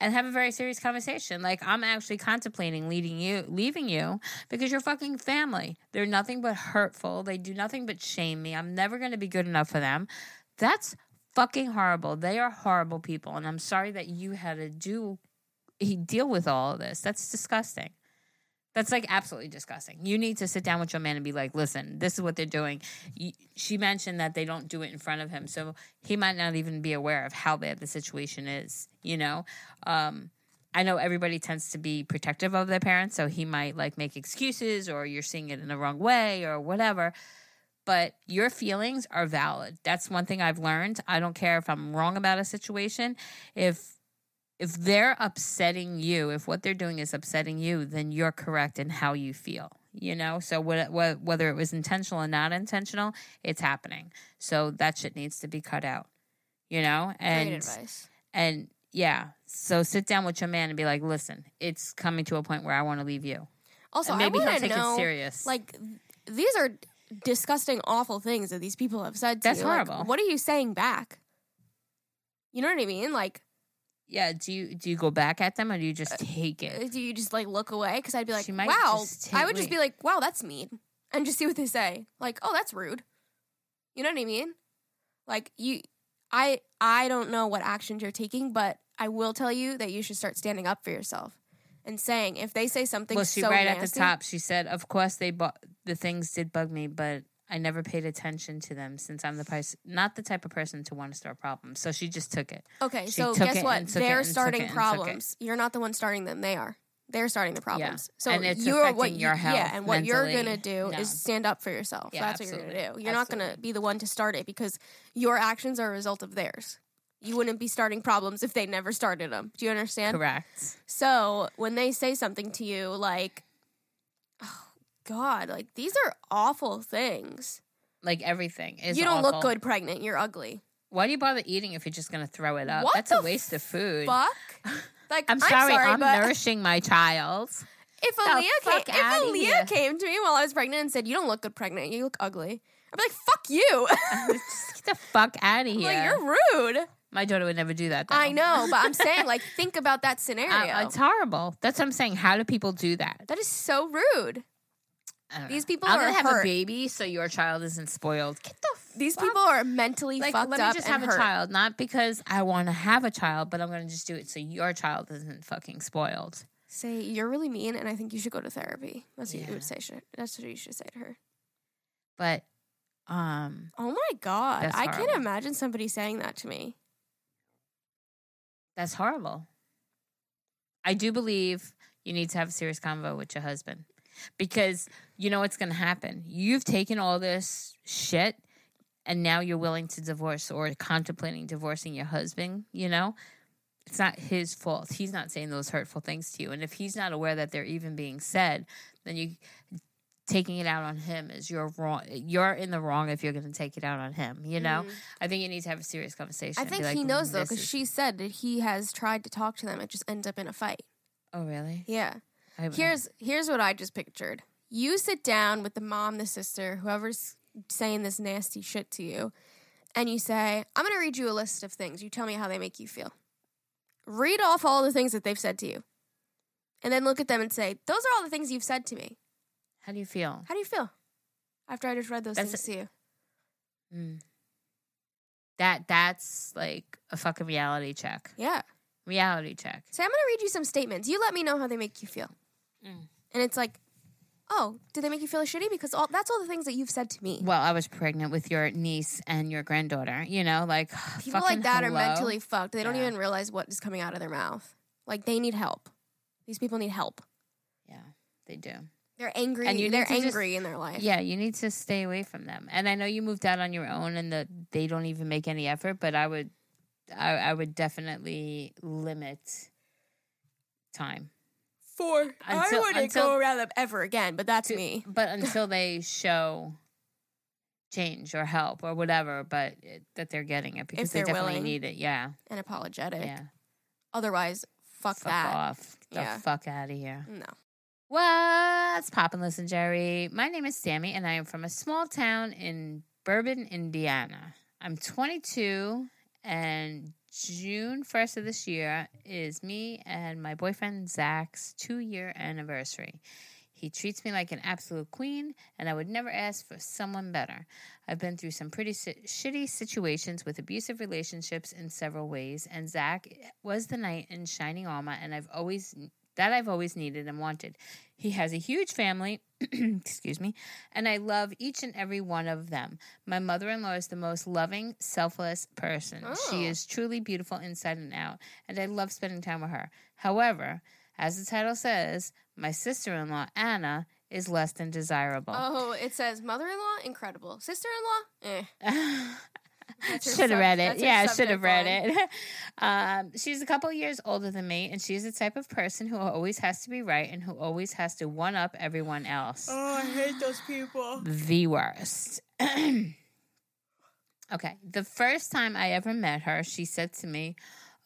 and have a very serious conversation. Like I'm actually contemplating leading you leaving you because you're fucking family. They're nothing but hurtful. They do nothing but shame me. I'm never going to be good enough for them. That's fucking horrible. They are horrible people and I'm sorry that you had to do deal with all of this. That's disgusting. That's like absolutely disgusting. You need to sit down with your man and be like, listen, this is what they're doing. She mentioned that they don't do it in front of him. So he might not even be aware of how bad the situation is, you know? Um, I know everybody tends to be protective of their parents. So he might like make excuses or you're seeing it in the wrong way or whatever. But your feelings are valid. That's one thing I've learned. I don't care if I'm wrong about a situation. If if they're upsetting you, if what they're doing is upsetting you, then you're correct in how you feel. You know, so what, what, whether it was intentional or not intentional, it's happening. So that shit needs to be cut out. You know, and and yeah, so sit down with your man and be like, listen, it's coming to a point where I want to leave you. Also, and maybe I he'll take know, it serious. like, these are disgusting, awful things that these people have said to That's you. Like, horrible. what are you saying back? You know what I mean? Like, yeah, do you do you go back at them or do you just take it? Uh, do you just like look away? Because I'd be like, She might wow. just I would just be like, wow, that's mean, and just see what they say. Like, oh, that's rude. You know what I mean? Like you, I I don't know what actions you're taking, but I will tell you that you should start standing up for yourself and saying if they say something well, she so right at the nasty- top. She said, "Of course, they bu- the things did bug me, but I never paid attention to them since I'm the person, not the type of person to want to start problems." So she just took it. Okay, She so guess what? and took it They're starting it and took it. problems. You're not the one starting them. They are. They're starting the problems. So And it's you're what affecting you, your health yeah, and what you're gonna do No. is stand up for yourself. Yeah, That's what you're gonna do. You're not gonna be the one to start it because your actions are a result of theirs. You wouldn't be starting problems if they never started them. Do you understand? Correct. So when they say something to you like, "Oh God, like these are awful things," Like everything is. you don't awful. look good pregnant. You're ugly. Why do you bother eating if you're just going to throw it up? What That's a waste of food. Fuck. Like I'm sorry, I'm, but nourishing my child. if Aaliyah came, if Aaliyah came to me while I was pregnant and said, "You don't look good pregnant. You look ugly," I'd be like, "Fuck you." just get the fuck out of here. like you're rude. my daughter would never do that. Though. I know, but I'm saying, like, think about that scenario. Uh, it's horrible. That's what I'm saying. How do people do that? that is so rude. These people I'm are gonna have hurt. a baby, so your child isn't spoiled. Get the These fuck people are mentally like fucked let me up just and have hurt. a child, not because I want to have a child, but I'm gonna just do it so your child isn't fucking spoiled. Say you're really mean, and I think you should go to therapy. That's what Yeah. you would say. Should that's what you should say to her. But um, Oh my god, That's I can't horrible. imagine somebody saying that to me. that's horrible. I do believe you need to have a serious convo with your husband because you know what's going to happen. You've taken all this shit and now you're willing to divorce or contemplating divorcing your husband, you know? It's not his fault. He's not saying those hurtful things to you. And if he's not aware that they're even being said, then you taking it out on him is you're wrong. You're in the wrong if you're going to take it out on him, you know? Mhm. I think you need to have a serious conversation. I think like, he knows though, because is-" she said that he has tried to talk to them. It just ends up in a fight. Oh, really? Yeah. Here's here's what I just pictured. You sit down with the mom, the sister, whoever's saying this nasty shit to you, and you say, "I'm going to read you a list of things. You tell me how they make you feel." Read off all the things that they've said to you, and then look at them and say, "Those are all the things you've said to me. How do you feel? How do you feel after I just read those That's things to you?" Mm. That that's like a fucking reality check. Yeah. Reality check. Say, "I'm going to read you some statements. You let me know how they make you feel." Mm. And it's like, "Oh, did they make you feel shitty? Because all that's all the things that you've said to me." Well, I was pregnant with your niece and your granddaughter. You know, like People like that are mentally fucked. They don't even realize what is coming out of their mouth. Like they need help. These people need help. Yeah, they do. They're angry. And you they're to just- angry in their life. Yeah, you need to stay away from them. And I know you moved out on your own, and that they don't even make any effort. But I would, I, I would definitely limit time. For Until- I wouldn't until- go around them ever again. But that's To- me. But until they show change or help or whatever, but it, that they're getting it because they definitely need it. Yeah, And apologetic. yeah. Otherwise, fuck, Fuck that. off. The Yeah. fuck out of here. No. What's poppin', listen, Geri? My name is Sammy, and I am from a small town in Bourbon, Indiana. I'm 22, and June 1st of this year is me and my boyfriend Zach's two year anniversary. He treats me like an absolute queen, and I would never ask for someone better. I've been through some pretty si- shitty situations with abusive relationships in several ways, and Zach was the knight in shining armor, and I've always that I've always needed and wanted. He has a huge family, excuse me, and I love each and every one of them. My mother in law is the most loving, selfless person. She Oh. is truly beautiful inside and out, and I love spending time with her. However, as the title says, my sister in law, Anna, is less than desirable. Oh, it says mother-in-law incredible, sister-in-law eh. That's her should have read it. Yeah, should have read it. Um, she's a couple years older than me, and she's the type of person who always has to be right and who always has to one up everyone else. Oh, I hate those people. The worst. okay, the first time I ever met her, she said to me,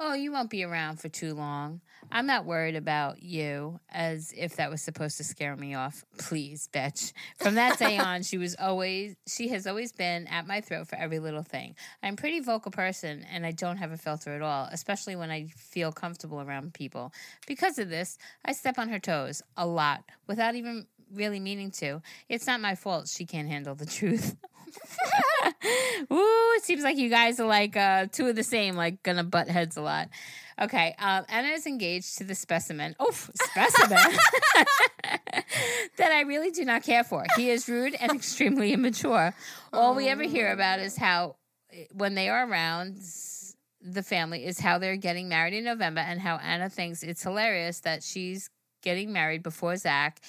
Oh, you won't be around for too long. I'm not worried about you, as if that was supposed to scare me off. Please, bitch. From that day on, she was always she has always been at my throat for every little thing. I'm a pretty vocal person and I don't have a filter at all, especially when I feel comfortable around people. Because of this, I step on her toes a lot without even really meaning to. It's not my fault she can't handle the truth. Ooh, it seems like you guys are like uh, two of the same, like gonna butt heads a lot. Okay, um, Anna is engaged to the specimen. Oh, specimen that I really do not care for. He is rude and extremely immature. All we ever hear about is how, when they are around, the family is how they're getting married in November, and how Anna thinks it's hilarious that she's getting married before Zach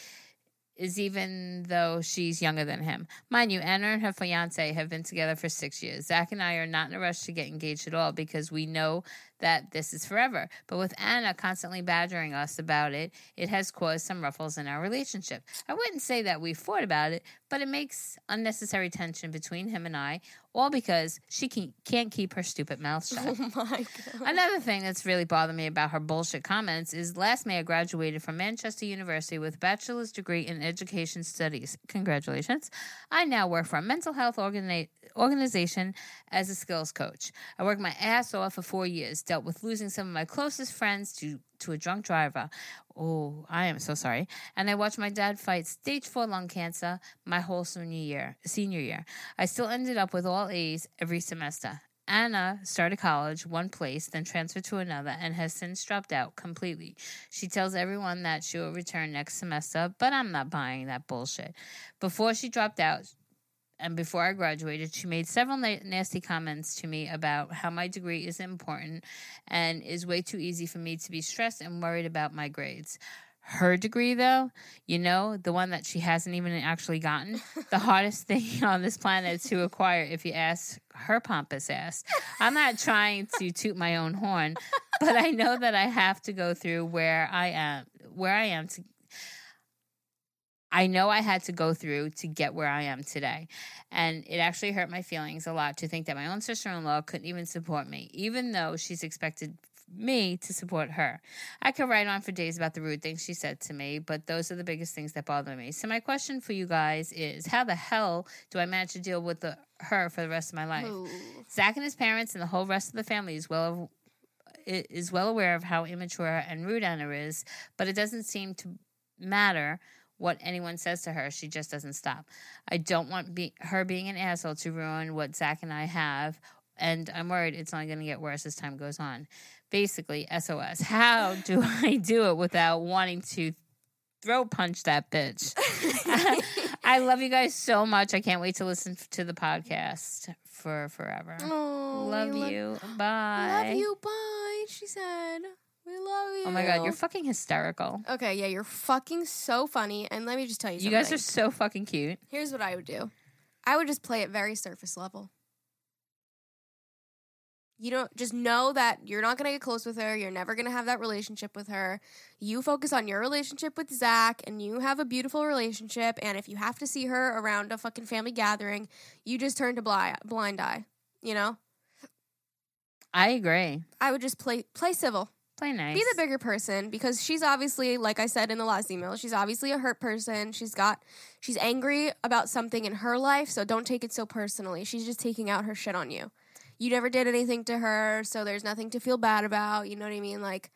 is even though she's younger than him. Mind you, Anna and her fiance have been together for six years. Zach and I are not in a rush to get engaged at all because we know that this is forever. But with Anna constantly badgering us about it, it has caused some ruffles in our relationship. I wouldn't say that we fought about it, but it makes unnecessary tension between him and I, all because she can, can't keep her stupid mouth oh shut. Oh my god. Another thing that's really bothered me about her bullshit comments is last May I graduated from Manchester University with a bachelor's degree in education studies. Congratulations. I now work for a mental health organi- organization as a skills coach. I worked my ass off for four years, dealt with losing some of my closest friends to, to a drunk driver. Oh, I am so sorry. And I watched my dad fight stage four lung cancer my whole senior year. Senior year, I still ended up with all A's every semester. Anna started college one place, then transferred to another, and has since dropped out completely. She tells everyone that she will return next semester, but I'm not buying that bullshit. Before she dropped out, and before I graduated, she made several na- nasty comments to me about how my degree is important and is way too easy for me to be stressed and worried about my grades. Her degree, though, you know, the one that she hasn't even actually gotten, the hardest thing on this planet to acquire, if you ask her pompous ass. I'm not trying to toot my own horn, but I know that I have to go through where I am, where I am to I know I had to go through to get where I am today. And it actually hurt my feelings a lot to think that my own sister in law couldn't even support me, even though she's expected me to support her. I could write on for days about the rude things she said to me, but those are the biggest things that bother me. So, my question for you guys is how the hell do I manage to deal with the, her for the rest of my life? Ooh. Zach and his parents and the whole rest of the family is well is well aware of how immature and rude Anna is, but it doesn't seem to matter what anyone says to her. She just doesn't stop. I don't want be- her being an asshole to ruin what Zach and I have, and I'm worried it's only going to get worse as time goes on. Basically, SOS. How do I do it without wanting to throw punch that bitch? I love you guys so much. I can't wait to listen to the podcast for forever. Oh, love lo- you. Bye. Love you. Bye. She said. We love you. Oh my god, you're fucking hysterical. Okay, yeah, you're fucking so funny. And let me just tell you You something. guys are so fucking cute. Here's what I would do. I would just play it very surface level. You don't just know that you're not gonna get close with her. You're never gonna have that relationship with her. You focus on your relationship with Zach, and you have a beautiful relationship. And if you have to see her around a fucking family gathering, you just turn to blind blind eye. You know, I agree. I would just play play civil. Play nice. Be the bigger person because she's obviously, like I said in the last email, she's obviously a hurt person. She's got, she's angry about something in her life, so don't take it so personally. She's just taking out her shit on you. You never did anything to her, so there's nothing to feel bad about. You know what I mean? Like,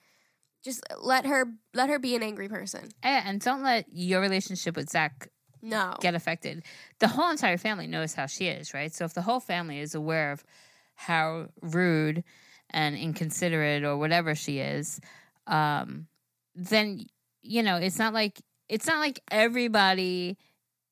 just let her, let her be an angry person. Yeah, and don't let your relationship with Zach No, get affected. The whole entire family knows how she is, right? So if the whole family is aware of how rude and inconsiderate or whatever she is, um, then you know it's not like it's not like everybody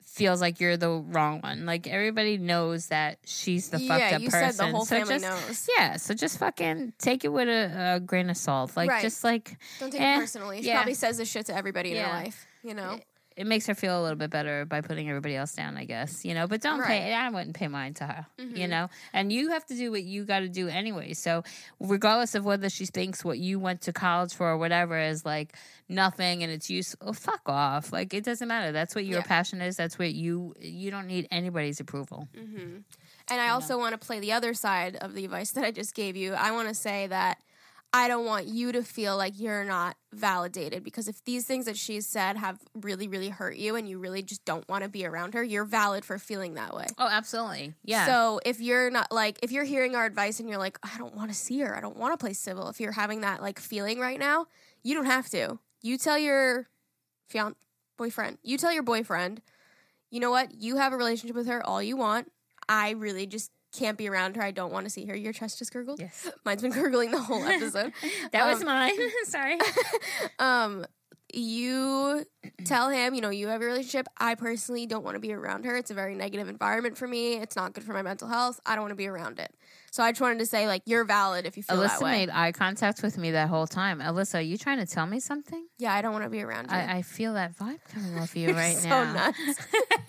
feels like you're the wrong one. Like everybody knows that she's the fucked yeah, up you person. said the whole so family just, knows. Yeah, so just fucking take it with a, a grain of salt. Like Right. just like Don't take Eh, it personally. She yeah. probably says this shit to everybody in her life. You know, it makes her feel a little bit better by putting everybody else down, I guess. You know, but don't pay Right. I wouldn't pay mine to her. You Mhm. know? And you have to do what you gotta do anyway. So regardless of whether she thinks what you went to college for or whatever is like nothing and it's use oh, fuck off. Like it doesn't matter. That's what your Yeah. passion is. That's what you you don't need anybody's approval. hmm And I also want to play the other side of the advice that I just gave you. I want to say that I don't want you to feel like you're not validated because if these things that she's said have really, really hurt you and you really just don't want to be around her, you're valid for feeling that way. Oh, absolutely. Yeah. So if you're not like, if you're hearing our advice and you're like, I don't want to see her, I don't want to play civil, if you're having that like feeling right now, you don't have to. You tell your fiance, boyfriend, you tell your boyfriend, you know what? You have a relationship with her all you want. I really just can't be around her. I don't want to see her. Your chest just gurgled. Yes. Mine's been gurgling the whole episode. That was Um, mine. Sorry. um, you tell him, you know, you have a relationship. I personally don't want to be around her. It's a very negative environment for me. It's not good for my mental health. I don't want to be around it. So I just wanted to say, like, you're valid if you feel that Alyssa way. made eye contact with me that whole time. Alyssa, are you trying to tell me something? yeah, I don't want to be around you. I, I feel that vibe coming off you right so now. nuts.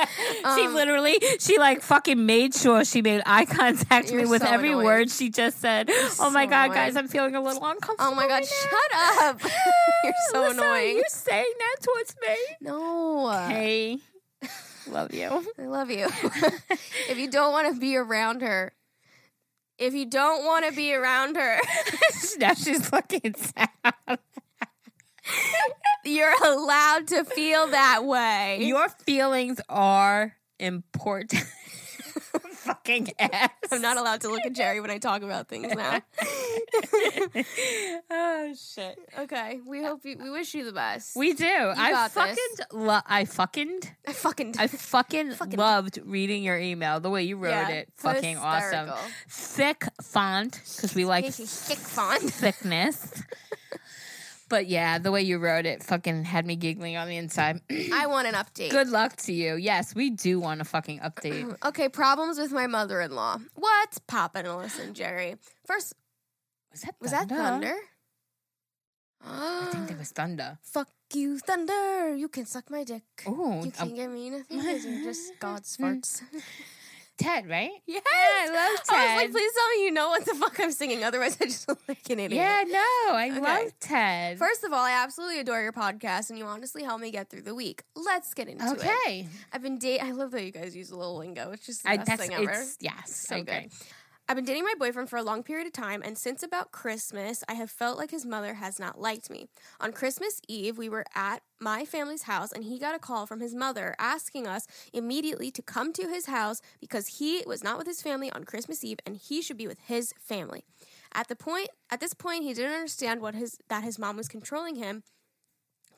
she Um, literally, she like fucking made sure she made eye contact with me You're with so every annoying. word she just said. oh my so god, annoying. guys, I'm feeling a little uncomfortable. Oh my god, right shut up. You're so Alyssa, annoying. You saying that towards me? No. Hey, love you. I love you. if you don't want to be around her, if you don't want to be around her, now she's looking sad. you're allowed to feel that way. Your feelings are important. Fucking ass. I'm not allowed to look at Geri when I talk about things now. oh shit. okay, we hope you, we wish you the best. We do. I fucking lo- I fucking I fucking I fucking, Fucking- loved reading your email. The way you wrote Yeah, it, fucking awesome. Thick font because we like Thick font. thickness. But yeah, the way you wrote it, fucking had me giggling on the inside. I want an update. Good luck to you. Yes, we do want a fucking update. Okay, problems with my mother-in-law. What's poppin', Alyssa and Geri? First, Was that was that thunder? I think there was thunder. Fuck you, thunder! You can suck my dick. Oh, You can't get me nothing you're just God's Hmm. farts. Ted, right? Yes, I love Ted. I was Ted. like, please tell me you know what the fuck I'm singing. Otherwise, I just look like an idiot. Yeah, no, I Okay. love Ted. First of all, I absolutely adore your podcast, and you honestly help me get through the week. Let's get into it. okay. I've been dating. I love that you guys use a little lingo. It's just the I best thing ever. it's yes, So I good. agree. I've been dating my boyfriend for a long period of time, and since about Christmas, I have felt like his mother has not liked me. On Christmas Eve, we were at my family's house, and he got a call from his mother asking us immediately to come to his house because he was not with his family on Christmas Eve, and he should be with his family. At the point, at this point, he didn't understand what his that his mom was controlling him,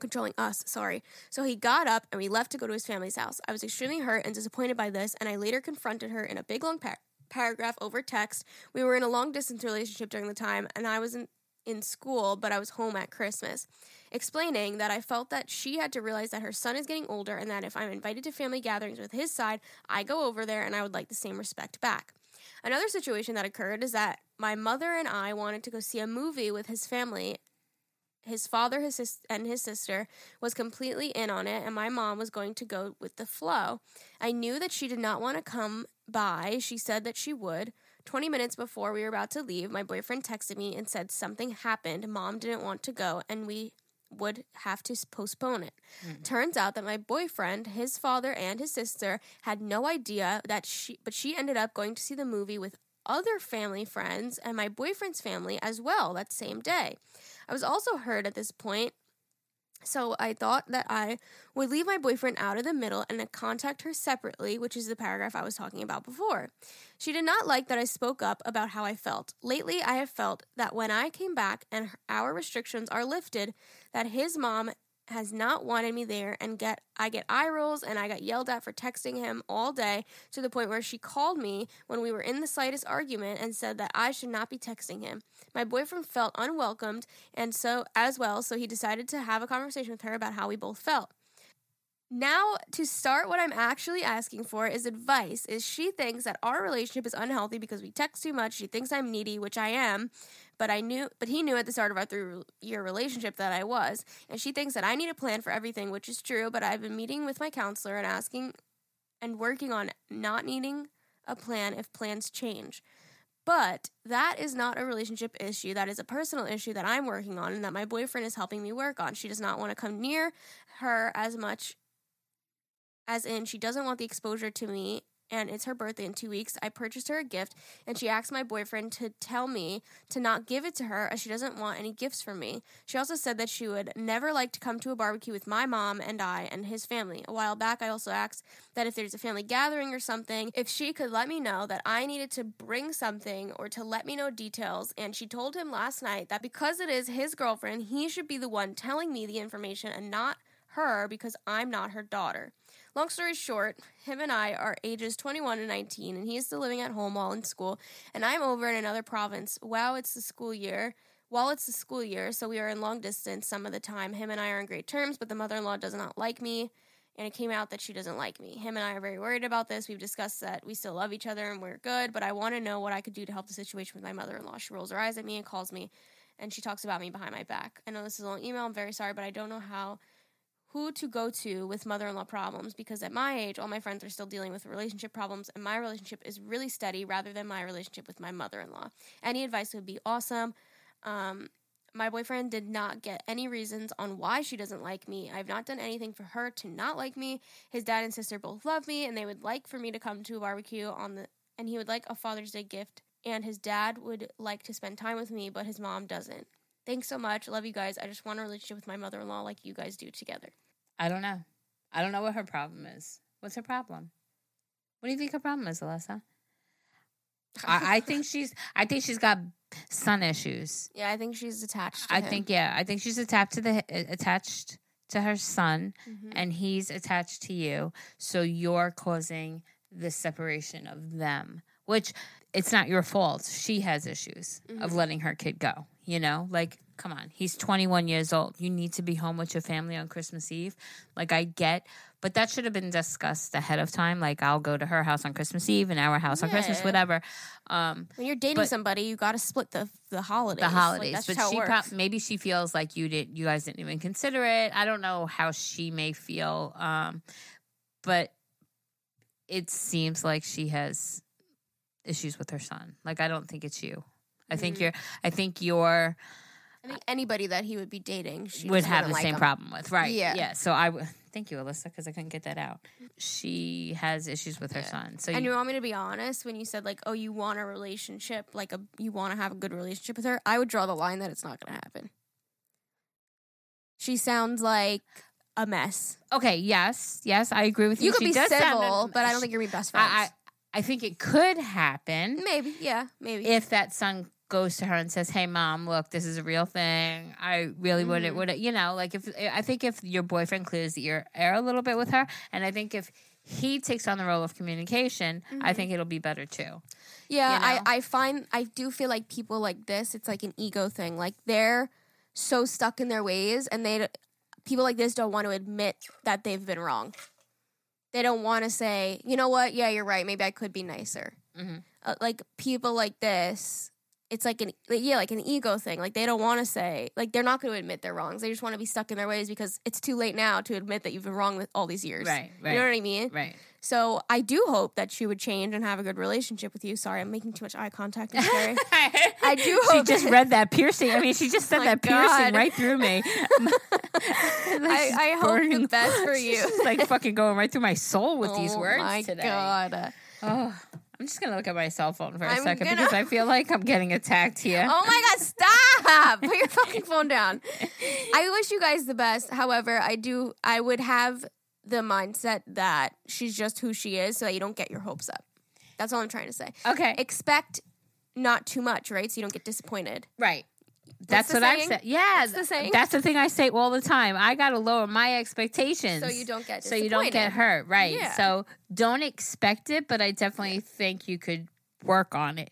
controlling us, sorry. So he got up and we left to go to his family's house. I was extremely hurt and disappointed by this, and I later confronted her in a big long par- paragraph over text. We were in a long distance relationship during the time, and I was in, in school, but I was home at Christmas. Explaining that I felt that she had to realize that her son is getting older and that if I'm invited to family gatherings with his side, I go over there and I would like the same respect back. Another situation that occurred is that my mother and I wanted to go see a movie with his family his father his sis- and his sister was completely in on it and my mom was going to go with the flow. I knew that she did not want to come by. She said that she would. 20 minutes before we were about to leave my boyfriend texted me and said something happened. Mom didn't want to go and we would have to postpone it. Mm. Turns out that my boyfriend his father and his sister had no idea that she but she ended up going to see the movie with other family friends and my boyfriend's family as well that same day I was also hurt at this point, so I thought that I would leave my boyfriend out of the middle and contact her separately, which is the paragraph I was talking about before. She did not like that I spoke up about how I felt. Lately, I have felt that when I came back and our restrictions are lifted, that his mom has not wanted me there and get I get eye rolls and I got yelled at for texting him all day to the point where she called me when we were in the slightest argument and said that I should not be texting him. My boyfriend felt unwelcomed and so as well, so he decided to have a conversation with her about how we both felt. Now, to start, what I'm actually asking for is advice. Is she thinks that our relationship is unhealthy because we text too much. She thinks I'm needy, which I am, but I knew, but he knew at the start of our three-year relationship that I was. And she thinks that I need a plan for everything, which is true. But I've been meeting with my counselor and asking and working on not needing a plan if plans change. But that is not a relationship issue. That is a personal issue that I'm working on and that my boyfriend is helping me work on. She does not want to come near her as much as in she doesn't want the exposure to me and it's her birthday in two weeks. I purchased her a gift and she asked my boyfriend to tell me to not give it to her as she doesn't want any gifts from me. She also said that she would never like to come to a barbecue with my mom and I and his family. A while back, I also asked that if there's a family gathering or something, if she could let me know that I needed to bring something or to let me know details. And she told him last night that because it is his girlfriend, he should be the one telling me the information and not her because I'm not her daughter. Long story short, him and I are ages 21 and 19, and he is still living at home while in school, and I'm over in another province. Wow, it's the school year. While it's the school year, so we are in long distance some of the time. Him and I are in great terms, but the mother in law does not like me, and it came out that she doesn't like me. Him and I are very worried about this. We've discussed that we still love each other and we're good, but I want to know what I could do to help the situation with my mother in law. She rolls her eyes at me and calls me, and she talks about me behind my back. I know this is a long email. I'm very sorry, but I don't know how who to go to with mother-in-law problems because at my age all my friends are still dealing with relationship problems and my relationship is really steady rather than my relationship with my mother-in-law. Any advice would be awesome. Um, my boyfriend did not get any reasons on why she doesn't like me. I've not done anything for her to not like me. His dad and sister both love me and they would like for me to come to a barbecue on the and he would like a father's day gift and his dad would like to spend time with me but his mom doesn't Thanks so much. Love you guys. I just want a relationship with my mother in law like you guys do together. I don't know. I don't know what her problem is. What's her problem? What do you think her problem is, Alyssa? I, I think she's. I think she's got son issues. Yeah, I think she's attached. To I him. think yeah. I think she's attached to the attached to her son, Mhm. and he's attached to you. So you're causing the separation of them, which it's not your fault. She has issues of Mhm. letting her kid go. You know, like come on, he's 21 years old. You need to be home with your family on Christmas Eve. Like I get, but that should have been discussed ahead of time. Like I'll go to her house on Christmas Eve and our house on Christmas, whatever. Um, when you're dating but- somebody, you got to split the the holidays. the Like, holidays, that's but she works. maybe she feels like you didn't, You guys didn't even consider it. I don't know how she may feel, um, but it seems like she has issues with her son. Like I don't think it's you. I think Mhm. you're. I think you're I think anybody that he would be dating she would just have wouldn't the like same him. problem with, right? Yeah. yeah. So I w- thank you, Alyssa, because I couldn't get that out. She has issues with her son. So And you, you want me to be honest when you said like, oh, you want a relationship, like a you want to have a good relationship with her? I would draw the line that it's not going to happen. She sounds like a mess. okay, yes, yes, I agree with you. You could She be does sound- civil, but I don't think you're gonna be best friends. I, I I think it could happen. maybe, yeah, maybe. if that son goes to her and says, "Hey, mom, look, this is a real thing. I really wouldn't, Mhm. would you know, like if I think if your boyfriend clears the ear, air a little bit with her, and I think if he takes on the role of communication, I Mhm. think it'll be better too. Yeah, you know? I, I find I do feel like people like this, it's like an ego thing. Like they're so stuck in their ways, and they people like this don't want to admit that they've been wrong. They don't want to say, you know what? Yeah, you're right. Maybe I could be nicer. Mhm. Uh, like people like this, it's like an yeah, like an ego thing. Like they don't want to say, like they're not going to admit their wrongs. They just want to be stuck in their ways because it's too late now to admit that you've been wrong all these years. Right, right, You know what I mean? right. So I do hope that she would change and have a good relationship with you. Sorry, I'm making too much eye contact. I'm sorry. I do She just read that piercing. I mean, she just said My that piercing right through me. I, I hope the best for you. She's like fucking going right through my soul with these Oh words my today. God. Oh, I'm just gonna look at my cell phone for a I'm second gonna- because I feel like I'm getting attacked here. Oh my God, stop! Put your fucking phone down. I wish you guys the best. However, I do, I would have the mindset that she's just who she is so that you don't get your hopes up. That's all I'm trying to say. Okay, Expect not too much, right? So you don't get disappointed. right. That's what I said. Yeah, What's the saying? that's the thing I say all the time. I gotta lower my expectations So you don't get so you don't get hurt. Right. Yeah. So don't expect it, but I definitely think you could work on it.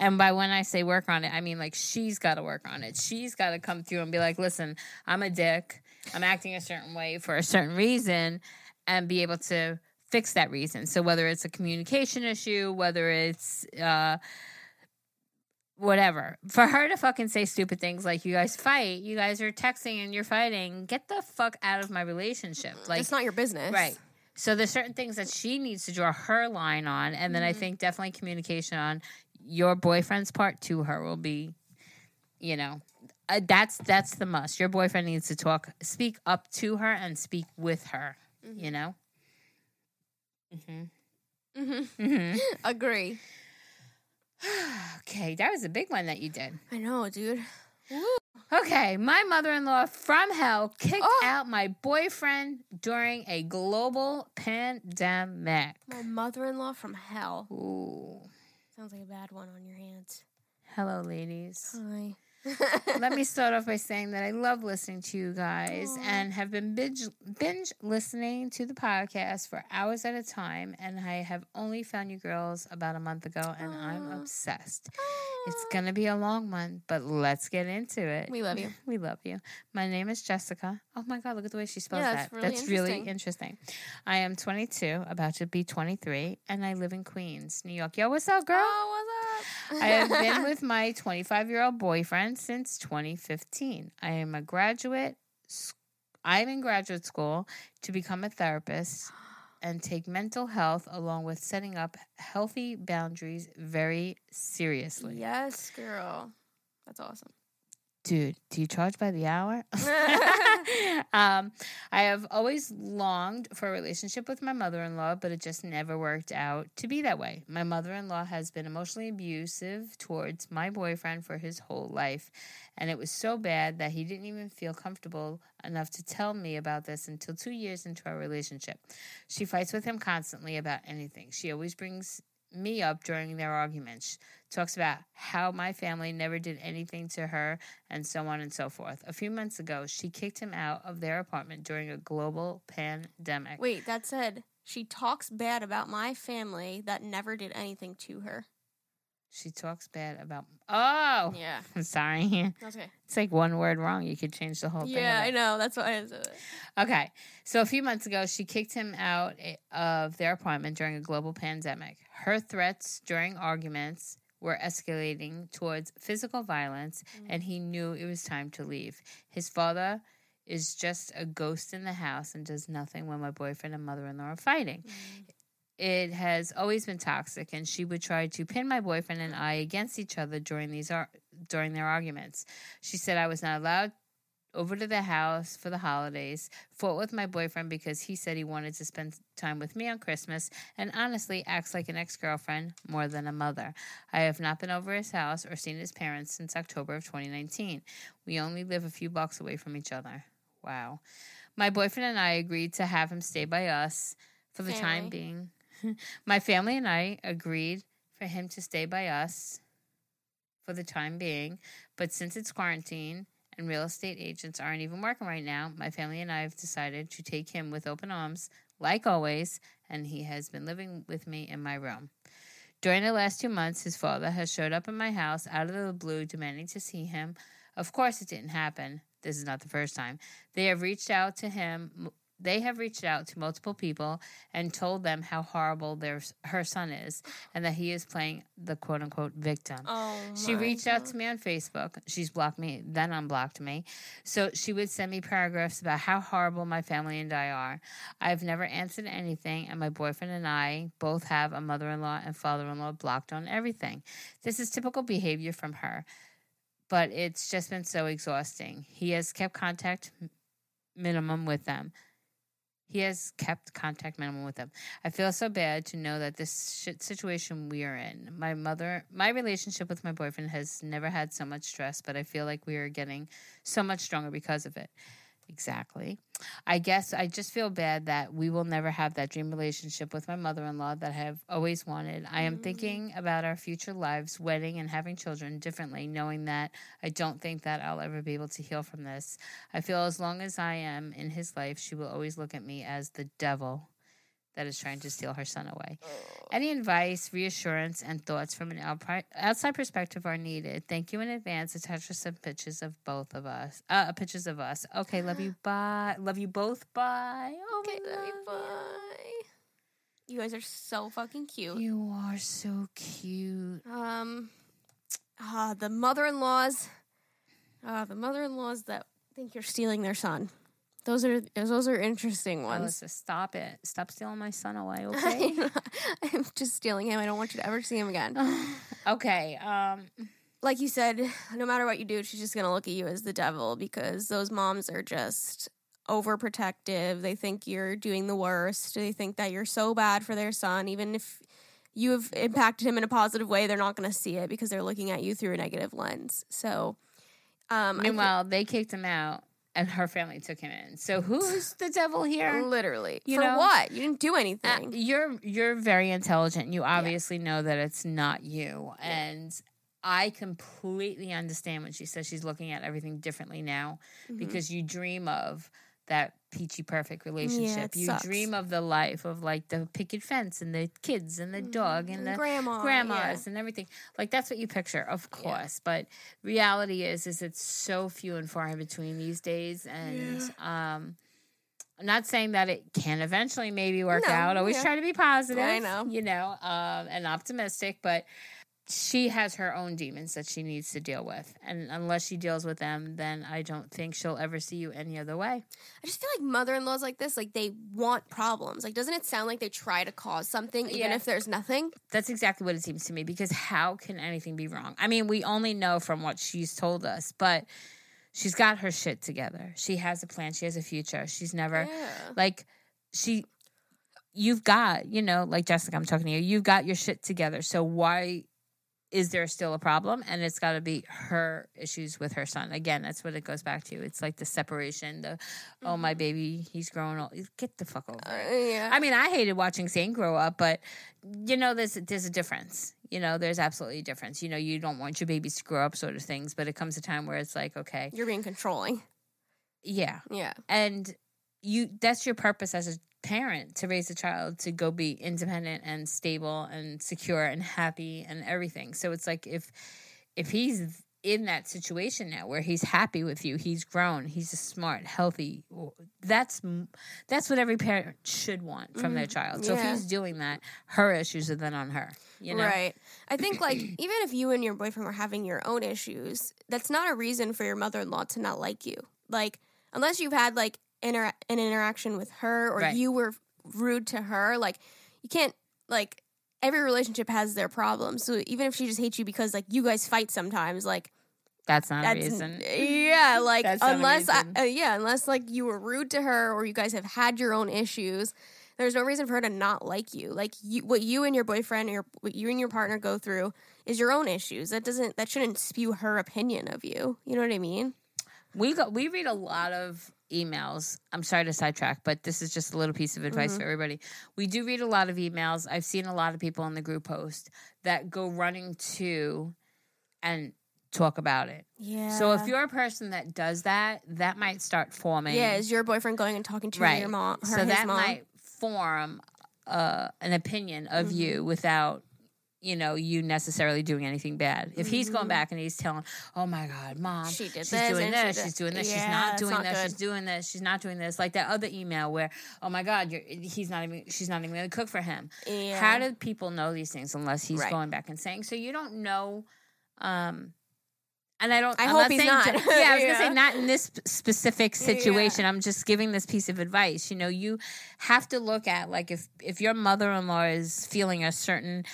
And by when I say work on it, I mean like she's got to work on it. She's got to come through and be like, "Listen, I'm a dick. I'm acting a certain way for a certain reason," and be able to fix that reason. So whether it's a communication issue, whether it's uh whatever. For her to fucking say stupid things like you guys fight, you guys are texting and you're fighting, get the fuck out of my relationship. Like it's not your business. Right. So there's certain things that she needs to draw her line on, and then I Mhm. think definitely communication on your boyfriend's part to her will be, you know, uh, that's that's the must. Your boyfriend needs to talk, speak up to her, and speak with her. You know. hmm hmm hmm Agree. okay, that was a big one that you did. I know, dude. Okay, my mother-in-law from hell kicked Oh. out my boyfriend during a global pandemic. My mother-in-law from hell. Ooh. Sounds like a bad one on your hands. Hello, ladies. Hi. Let me start off by saying that I love listening to you guys Aw. and have been binge, binge listening to the podcast for hours at a time. And I have only found you girls about a month ago, and I'm Aw. obsessed. It's going to be a long one, but let's get into it. We love you. We love you. My name is Jessica. Oh my God, look at the way she spells Yeah, that. really That's really interesting. interesting. I am 22, about to be 23, and I live in Queens, New York. Yo, what's up, girl? Oh? I have been with my 25 year old boyfriend since 2015. I am a graduate. I'm in graduate school to become a therapist and take mental health along with setting up healthy boundaries very seriously. yes, girl. That's awesome. Dude, do you charge by the hour? um, I have always longed for a relationship with my mother in law, but it just never worked out to be that way. My mother in law has been emotionally abusive towards my boyfriend for his whole life, and it was so bad that he didn't even feel comfortable enough to tell me about this until two years into our relationship. She fights with him constantly about anything. She always brings me up during their arguments talks about how my family never did anything to her and so on and so forth. A few months ago, she kicked him out of their apartment during a global pandemic. Wait, that said, she talks bad about my family that never did anything to her. She talks bad about. Oh, Yeah. I'm sorry. That's okay. It's like one word wrong. You could change the whole thing. Yeah, I know. That's why I said it. Okay. So a few months ago, she kicked him out of their apartment during a global pandemic. Her threats during arguments were escalating towards physical violence, mm. and he knew it was time to leave. His father is just a ghost in the house and does nothing when my boyfriend and mother in law are fighting. Mm. It has always been toxic, and she would try to pin my boyfriend and I against each other during these ar- during their arguments. She said I was not allowed over to the house for the holidays, fought with my boyfriend because he said he wanted to spend time with me on Christmas, and honestly acts like an ex girlfriend more than a mother. I have not been over his house or seen his parents since October of 2019. We only live a few blocks away from each other. Wow. My boyfriend and I agreed to have him stay by us for the time being. my family and I agreed for him to stay by us for the time being, but since it's quarantine, and real estate agents aren't even working right now, my family and I have decided to take him with open arms, like always, and he has been living with me in my room. During the last two months, his father has showed up in my house out of the blue demanding to see him. Of course, it didn't happen. This is not the first time. They have reached out to him. They have reached out to multiple people and told them how horrible their her son is and that he is playing the quote unquote victim. Oh, She reached out to me on Facebook. She's blocked me, then unblocked me. So she would send me paragraphs about how horrible my family and I are. I've never answered anything, and my boyfriend and I both have a mother in law and father in law blocked on everything. This is typical behavior from her, but it's just been so exhausting. He has kept contact minimum with them. He has kept contact minimum with them. I feel so bad to know that this situation we are in. My mother, my relationship with my boyfriend has never had so much stress, but I feel like we are getting so much stronger because of it. Exactly. I guess I just feel bad that we will never have that dream relationship with my mother in law that I have always wanted. I am Mm. thinking about our future lives, wedding, and having children differently, knowing that I don't think that I'll ever be able to heal from this. I feel as long as I am in his life, she will always look at me as the devil that is trying to steal her son away. Any advice, reassurance, and thoughts from an outside perspective are needed. Thank you in advance. Attach us some pictures of both of us. Uh, pictures of us. Okay, love you. Bye. Love you both. Bye. Oh, Okay, my love you, bye. You guys are so fucking cute. You are so cute. Um, ah, the mother-in-laws, ah, the mother-in-laws that think you're stealing their son. Those are those are interesting ones. Alyssa, stop it. Stop stealing my son away, okay? I'm just stealing him. I don't want you to ever see him again. okay. Um. Like you said, no matter what you do, she's just gonna look at you as the devil because those moms are just overprotective. They think you're doing the worst. They think that you're so bad for their son, even if you have impacted him in a positive way, they're not gonna see it because they're looking at you through a negative lens. So, um, Meanwhile, they kicked him out, and her family took him in. So who's the devil here? Literally. You For know? what? You didn't do Uh, anything. you're you're very intelligent. You obviously know that it's not you, and I completely understand when she says she's looking at everything differently now Mhm. because you dream of that peachy perfect relationship. it you sucks. dream of the life of like the picket fence and the kids and the dog and the grandma, grandmas and everything. Like that's what you picture, of Yeah. course. But reality is is it's so few and far in between these days and um I'm not saying that it can eventually maybe work No, out. Always yeah. try to be positive. I know. You know, um, and optimistic, but she has her own demons that she needs to deal with. And unless she deals with them, then I don't think she'll ever see you any other way. I just feel like mother-in-laws like this, like they want problems. Like, doesn't it sound like they try to cause something, even Yeah. if there's nothing? That's exactly what it seems to me because how can anything be wrong? I mean, we only know from what she's told us, but she's got her shit together. She has a plan, she has a future. She's never Yeah. like she you've got, you know, like Jessica, I'm talking to you, you've got your shit together. So why is there still a problem? And it's got to be her issues with her son. Again, that's what it goes back to. It's like the separation, the, oh, my baby, he's growing old. Get the fuck over. Uh, yeah. I mean, I hated watching Zane grow up, but you know, there's there's a difference. You know, there's absolutely a difference. You know, you don't want your babies to grow up, sort of things. But it comes a time where it's like, okay, You're being controlling. yeah, Yeah. and you that's your purpose as a parent to raise a child to go be independent and stable and secure and happy and everything. So it's like if if he's in that situation now where he's happy with you, he's grown, he's a smart, healthy. That's that's what every parent should want from their child. So Mm-hmm. Yeah. if he's doing that, her issues are then on her. You know, Right. I think like even if you and your boyfriend were having your own issues, that's not a reason for your mother-in-law to not like you. Like unless you've had like inter- an interaction with her or Right. you were rude to her, like you can't like every relationship has their problems. So even if she just hates you because like you guys fight sometimes, like that's not a that's reason. yeah, like unless I, uh, yeah, unless like you were rude to her or you guys have had your own issues, there's no reason for her to not like you. Like you, what you and your boyfriend or your, what you and your partner go through is your own issues. That doesn't that shouldn't spew her opinion of you. You know what I mean? We got we read a lot of emails i'm sorry to sidetrack but this is just a little piece of advice Mhm. for everybody we do read a lot of emails i've seen a lot of people in the group post that go running to and talk about it Yeah. so if you're a person that does that that might start forming yeah, is your boyfriend going and talking to right your mom? Her, so that mom? might form uh, an opinion of Mm-hmm. you without you know you necessarily doing anything bad if he's going Mhm. back and he's telling oh my god mom She did she's this doing this she's doing this she's Yeah, not doing not this good. she's doing this she's not doing this like that other email where oh my god you're, he's not even she's not even going to cook for him yeah. how do people know these things unless he's Right. going back and saying so you don't know um and I don't. I I'm hope not he's not. ju- yeah, I was gonna say not in this sp- specific Yeah. situation. I'm just giving this piece of advice. You know, you have to look at like if if your mother-in-law is feeling a certain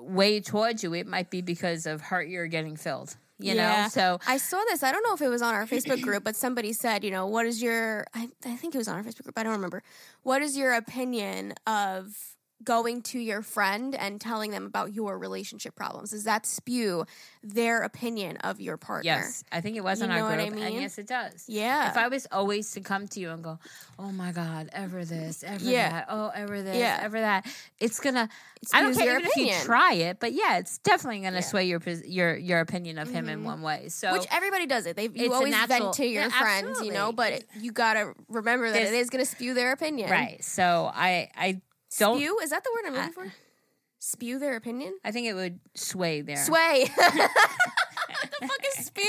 way towards you, it might be because of hurt you're getting filled. You Yeah. know, so I saw this. I don't know if it was on our Facebook group, but somebody said, you know, what is your? I, I think it was on our Facebook group. I don't remember. What is your opinion of going to your friend and telling them about your relationship problems? Does that spew their opinion of your partner? yes, I think it was You on our group, I and mean? yes, it does. Yeah. If I was always to come to you and go, "Oh my God, ever this, ever Yeah. that, oh ever this, Yeah. ever that," it's gonna. It I don't care even if you try it, but yeah, it's definitely gonna Yeah. sway your your your opinion of him in Mhm. one way. So Which everybody does it. They It's you a always natural- vent to your Yeah, friends, you know, but you gotta remember that There's- it is gonna spew their opinion. right. So I I don't. Spew is that the word I'm looking for? Spew their opinion. I think it would sway their. Sway. what the fuck is spew?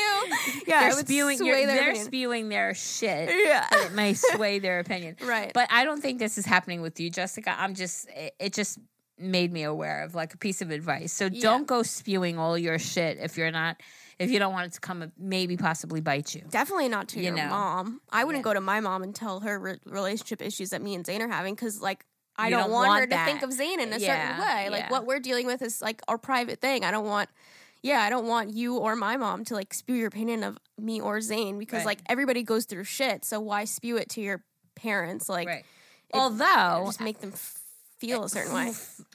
Yeah, they're spewing. sway their they're opinion. spewing their shit. Yeah. it may sway their opinion. Right. But I don't think this is happening with you, Jessica. I'm just. It, it just made me aware of like a piece of advice. So Yeah. don't go spewing all your shit if you're not. If you don't want it to come, maybe possibly bite you. Definitely not to You your know. mom. I wouldn't Yeah. go to my mom and tell her re- relationship issues that me and Zane are having because, like, I don't, don't want, want her to think of Zane in a Yeah, certain way. Like, yeah. what we're dealing with is like our private thing. I don't want, yeah, I don't want you or my mom to like spew your opinion of me or Zane because Right. like everybody goes through shit. So why spew it to your parents? Like, right. it- Although just make them f- feel a certain way.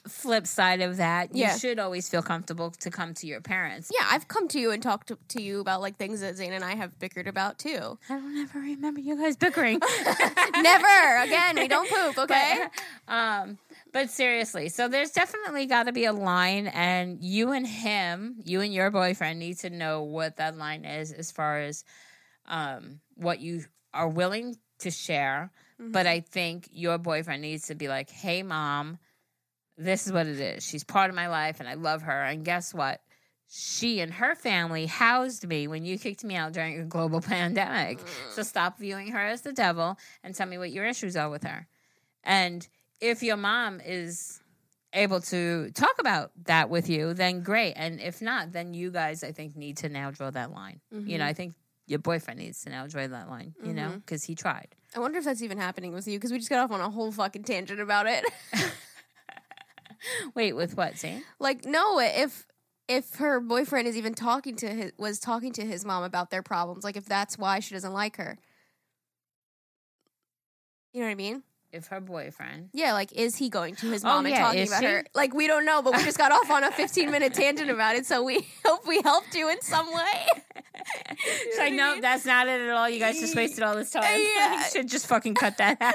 flip side of that, you Yeah. should always feel comfortable to come to your parents. Yeah, I've come to you and talked to, to you about like things that Zane and I have bickered about too. I don't ever remember you guys bickering. Never again. We don't poop. Okay. But, um, But seriously, so there's definitely got to be a line, and you and him, you and your boyfriend, need to know what that line is as far as um, what you are willing to share. Mm-hmm. But I think your boyfriend needs to be like, "Hey, mom, this is what it is. She's part of my life, and I love her. And guess what? She and her family housed me when you kicked me out during a global pandemic. So stop viewing her as the devil and tell me what your issues are with her. And if your mom is able to talk about that with you, then great. And if not, then you guys, I think, need to now draw that line. You know, I think your boyfriend needs to now draw that line, you know, mm-hmm. because he tried. I wonder if that's even happening with you because we just got off on a whole fucking tangent about it. Wait, with what, Zane? like, no, if if her boyfriend is even talking to his was talking to his mom about their problems, like if that's why she doesn't like her. You know what I mean? If her boyfriend Yeah, like is he going to his Oh, mom and yeah, talking about he? her? Like we don't know, but we just got off on a 15 minute tangent about it, so we hope we helped you in some way. So I know that's not it at all. You guys just wasted all this time. Yeah. you should just fucking cut that out.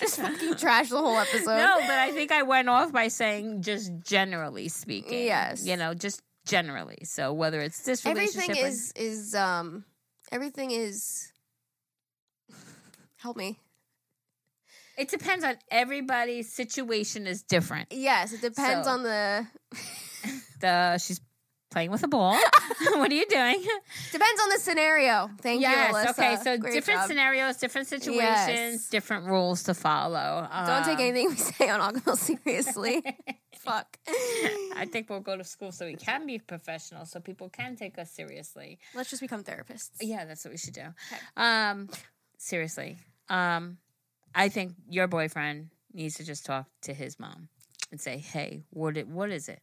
just fucking trash the whole episode. no, but I think I went off by saying just generally speaking. Yes. You know, just generally. So whether it's this relationship everything or- is is um everything is help me. It depends on everybody's situation is different. Yes, it depends So- on the The she's playing with a ball. what are you doing? depends on the scenario. Thank yes. you, Alyssa. Okay. So Great different job. scenarios, different situations, Yes. different rules to follow. Don't take Um, anything we say on Alcohol seriously. Fuck. I think we'll go to school so we can be professional, so people can take us seriously. Let's just become therapists. Yeah, that's what we should do. Um, seriously, um, I think your boyfriend needs to just talk to his mom and say, "Hey, what it, what is it?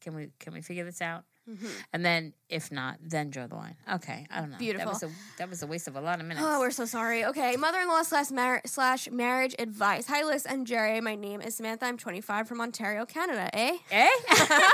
Can we can we figure this out?" Mm-hmm. And then, if not, then draw the line. Okay, I don't know. Beautiful. That was a that was a waste of a lot of minutes. Oh, we're so sorry. Okay, mother-in-law slash, mar- slash marriage advice. Hi, Liz and Geri. My name is Samantha. I'm 25 from Ontario, Canada. Eh? eh?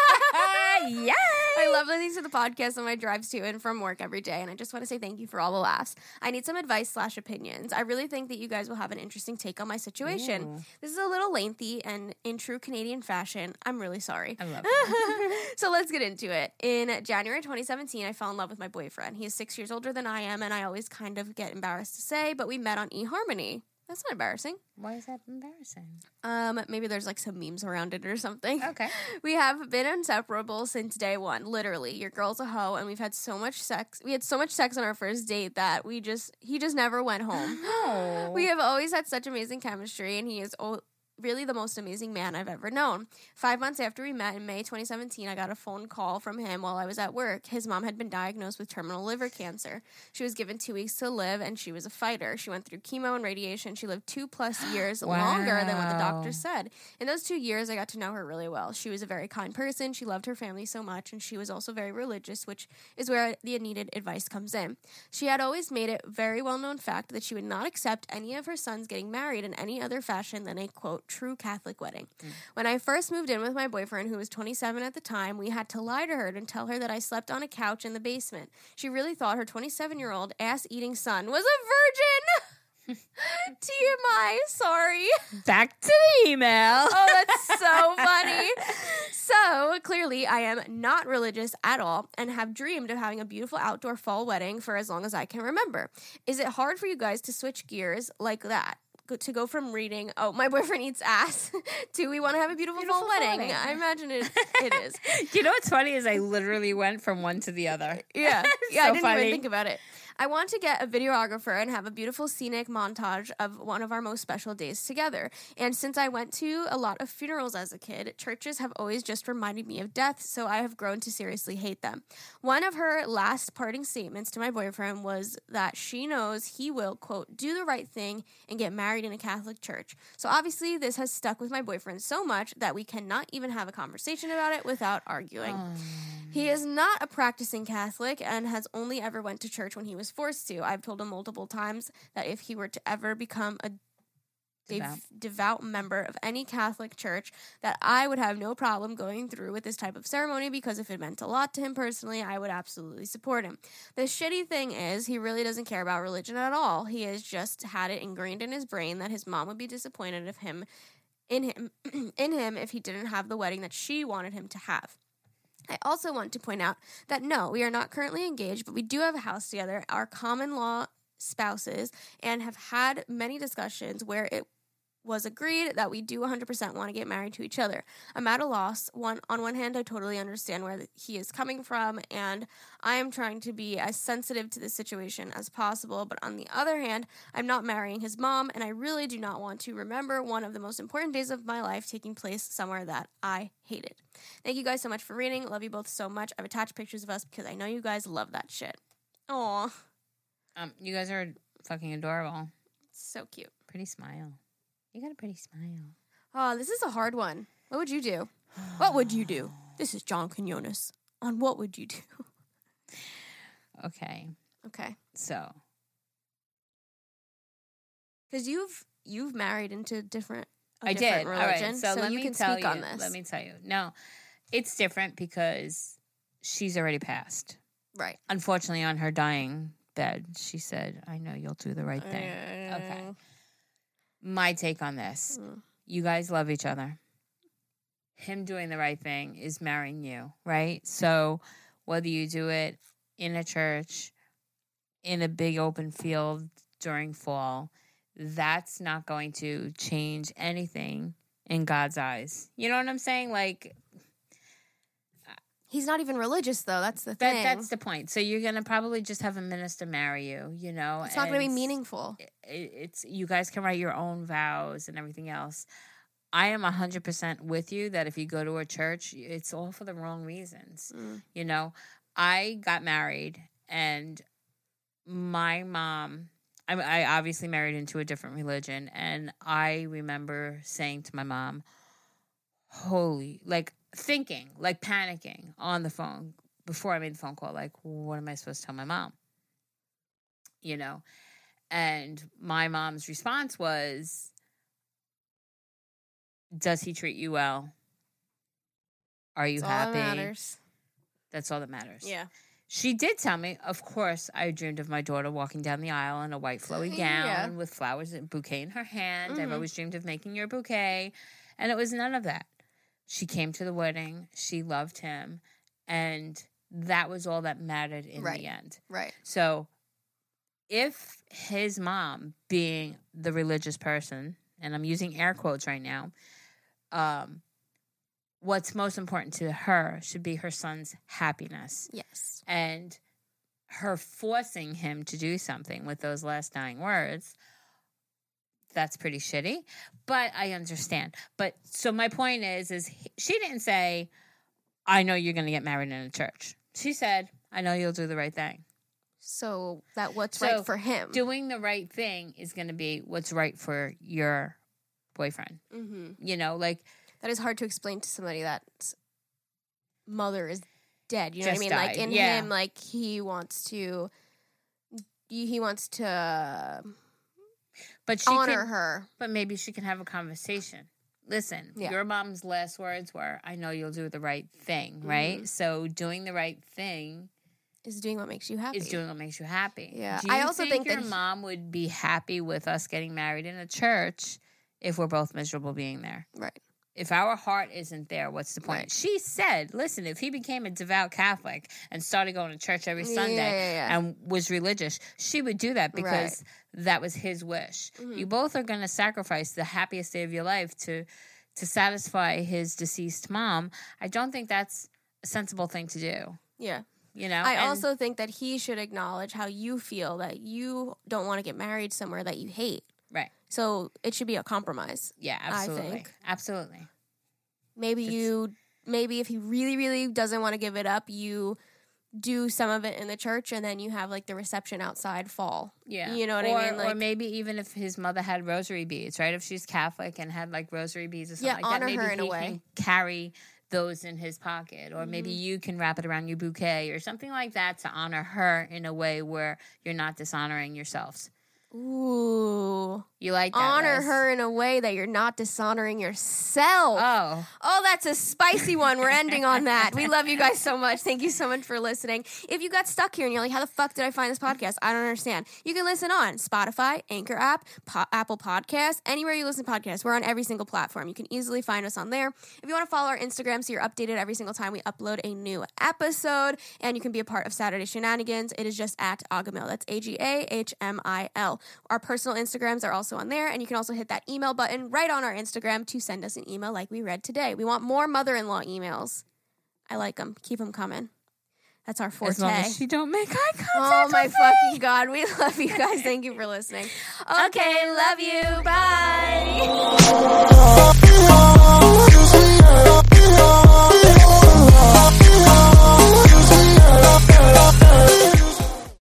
Yay! I love listening to the podcast on my drives to and from work every day, and I just want to say thank you for all the laughs. I need some advice slash opinions. I really think that you guys will have an interesting take on my situation. Ooh. This is a little lengthy, and in true Canadian fashion, I'm really sorry. I love it. so let's get into it. In January 2017, I fell in love with my boyfriend. He is six years older than I am, and I always kind of get embarrassed to say, but we met on eHarmony. That's not embarrassing. Why is that embarrassing? Um, maybe there's like some memes around it or something. Okay. We have been inseparable since day one. Literally, your girl's a hoe, and we've had so much sex. We had so much sex on our first date that we just he just never went home. Oh. We have always had such amazing chemistry, and he is o- really the most amazing man I've ever known. Five months after we met in May 2017, I got a phone call from him while I was at work. His mom had been diagnosed with terminal liver cancer. She was given two weeks to live, and she was a fighter. She went through chemo and radiation. She lived two plus years longer than what the Wow. doctor said. In those two years, I got to know her really well. She was a very kind person. She loved her family so much, and she was also very religious, which is where the needed advice comes in. She had always made it very well known fact that she would not accept any of her sons getting married in any other fashion than a quote true Catholic wedding. Mm. When I first moved in with my boyfriend, who was 27 at the time, we had to lie to her and tell her that I slept on a couch in the basement. She really thought her 27 year old ass eating son was a virgin. TMI, sorry. Back to the email. Oh, that's so funny. So clearly, I am not religious at all and have dreamed of having a beautiful outdoor fall wedding for as long as I can remember. Is it hard for you guys to switch gears like that? Go- To go from reading, oh, my boyfriend eats ass, to we want to have a beautiful, Beautiful wedding. wedding. I imagine it, it is. You know what's funny is I literally went from one to the other. Yeah. Yeah, So I didn't funny. even think about it. I want to get a videographer and have a beautiful scenic montage of one of our most special days together. And since I went to a lot of funerals as a kid, churches have always just reminded me of death, so I have grown to seriously hate them. One of her last parting statements to my boyfriend was that she knows he will, quote, do the right thing and get married in a Catholic church. So obviously, this has stuck with my boyfriend so much that we cannot even have a conversation about it without arguing. He is not a practicing Catholic and has only ever went to church when he was forced to. I've told him multiple times that if he were to ever become a dev- Devout. devout member of any Catholic church, that I would have no problem going through with this type of ceremony because if it meant a lot to him personally, I would absolutely support him. The shitty thing is, he really doesn't care about religion at all. He has just had it ingrained in his brain that his mom would be disappointed of him in him in him if he didn't have the wedding that she wanted him to have. I also want to point out that no, we are not currently engaged, but we do have a house together, our common law spouses, and have had many discussions where it was agreed that we do 100% want to get married to each other. I'm at a loss. One on one hand, I totally understand where he is coming from and I am trying to be as sensitive to the situation as possible, but on the other hand, I'm not marrying his mom and I really do not want to remember one of the most important days of my life taking place somewhere that I hated. Thank you guys so much for reading. Love you both so much. I've attached pictures of us because I know you guys love that shit. Aw, Um, you guys are fucking adorable. so cute. Pretty smile. You got a pretty smile. Oh, this is a hard one. What would you do? What would you do? This is John Quinones. On what would you do? Okay, Okay, so because you've you've married into different. I different did. All Religion, right, so, let you me can tell speak you. on this. Let me tell you. No, it's different because she's already passed. right. Unfortunately, on her dying bed, she said, "I know you'll do the right thing." Mm. Okay. My take on this: Mm. you guys love each other. Him doing the right thing is marrying you, right? So whether you do it in a church, in a big open field during fall, that's not going to change anything in God's eyes. You know what I'm saying? Like He's not even religious, though. That's the that thing. that's the point. So you're going to probably just have a minister marry you, you know? it's not going to be meaningful. it- It's you guys can write your own vows and everything else. I am 100% with you that if you go to a church, it's all for the wrong reasons. Mm. You know, I got married and my mom, I, I obviously married into a different religion. And I remember saying to my mom, holy, like thinking, like panicking on the phone before I made the phone call, like, what am I supposed to tell my mom? You know? And my mom's response was, Does he treat you well? Are you That's all happy? that matters. That's all that matters. Yeah. She did tell me, of course, I dreamed of my daughter walking down the aisle in a white flowy gown Yeah. with flowers and bouquet in her hand. I've Mhm. always dreamed of making your bouquet. And it was none of that. She came to the wedding, she loved him, and that was all that mattered in Right. the end. Right. So if his mom, being the religious person, and I'm using air quotes right now, um, what's most important to her should be her son's happiness Yes. and her forcing him to do something with those last dying words that's pretty shitty but i understand but so my point is is he- she didn't say i know you're going to get married in a church she said i know you'll do the right thing So that what's So, right for him. doing the right thing is going to be what's right for your boyfriend hmm you know like That is hard to explain to somebody that mother is dead. You know what I mean? Like in yeah. him, like he wants to. He wants to but she honor can, her. but maybe she can have a conversation. Listen, Yeah. your mom's last words were, I know you'll do the right thing, right? Mhm. So doing the right thing Is doing what makes you happy. is doing what makes you happy. Yeah. You I also think, think your he- mom would be happy with us getting married in a church if we're both miserable being there. Right. If our heart isn't there, what's the point? Right. She said, listen, if he became a devout Catholic and started going to church every Sunday yeah, yeah. and was religious, she would do that because that was his wish. Mhm. You both are going to sacrifice the happiest day of your life to to satisfy his deceased mom. I don't think that's a sensible thing to do. Yeah. You know, I And- also think that he should acknowledge how you feel that you don't want to get married somewhere that you hate. Right. So it should be a compromise. Yeah, I absolutely, think. absolutely. Maybe It's- you maybe if he really really doesn't want to give it up, you do some of it in the church and then you have like the reception outside fall. Yeah, You know what I or, mean? or Like- maybe even if his mother had rosary beads, right? If she's Catholic and had like rosary beads or something Yeah, like that, maybe her in a he way. can carry those in his pocket, or maybe Mm-hmm. you can wrap it around your bouquet or something like that to honor her in a way where you're not dishonoring yourselves. Ooh. You like that? honor Liz? her in a way that you're not dishonoring yourself. Oh, Oh, that's a spicy one. We're ending on that. We love you guys so much. Thank you so much for listening. If you got stuck here and you're like, how the fuck did I find this podcast? I don't understand. You can listen on Spotify, Anchor app, po- Apple Podcasts, anywhere you listen to podcasts. We're on every single platform. You can easily find us on there. If you want to follow our Instagram so you're updated every single time we upload a new episode and you can be a part of Saturday Shenanigans, it is just at Agahmil. That's A G A H M I L. Our personal Instagrams are also on there. And you can also hit that email button right on our Instagram to send us an email like we read today. We want more mother in law emails. I like them. Keep them coming. That's our forte. As long as she don't make eye contact. Oh my fucking god! We love you guys. Thank you for listening. Okay, love you. Bye.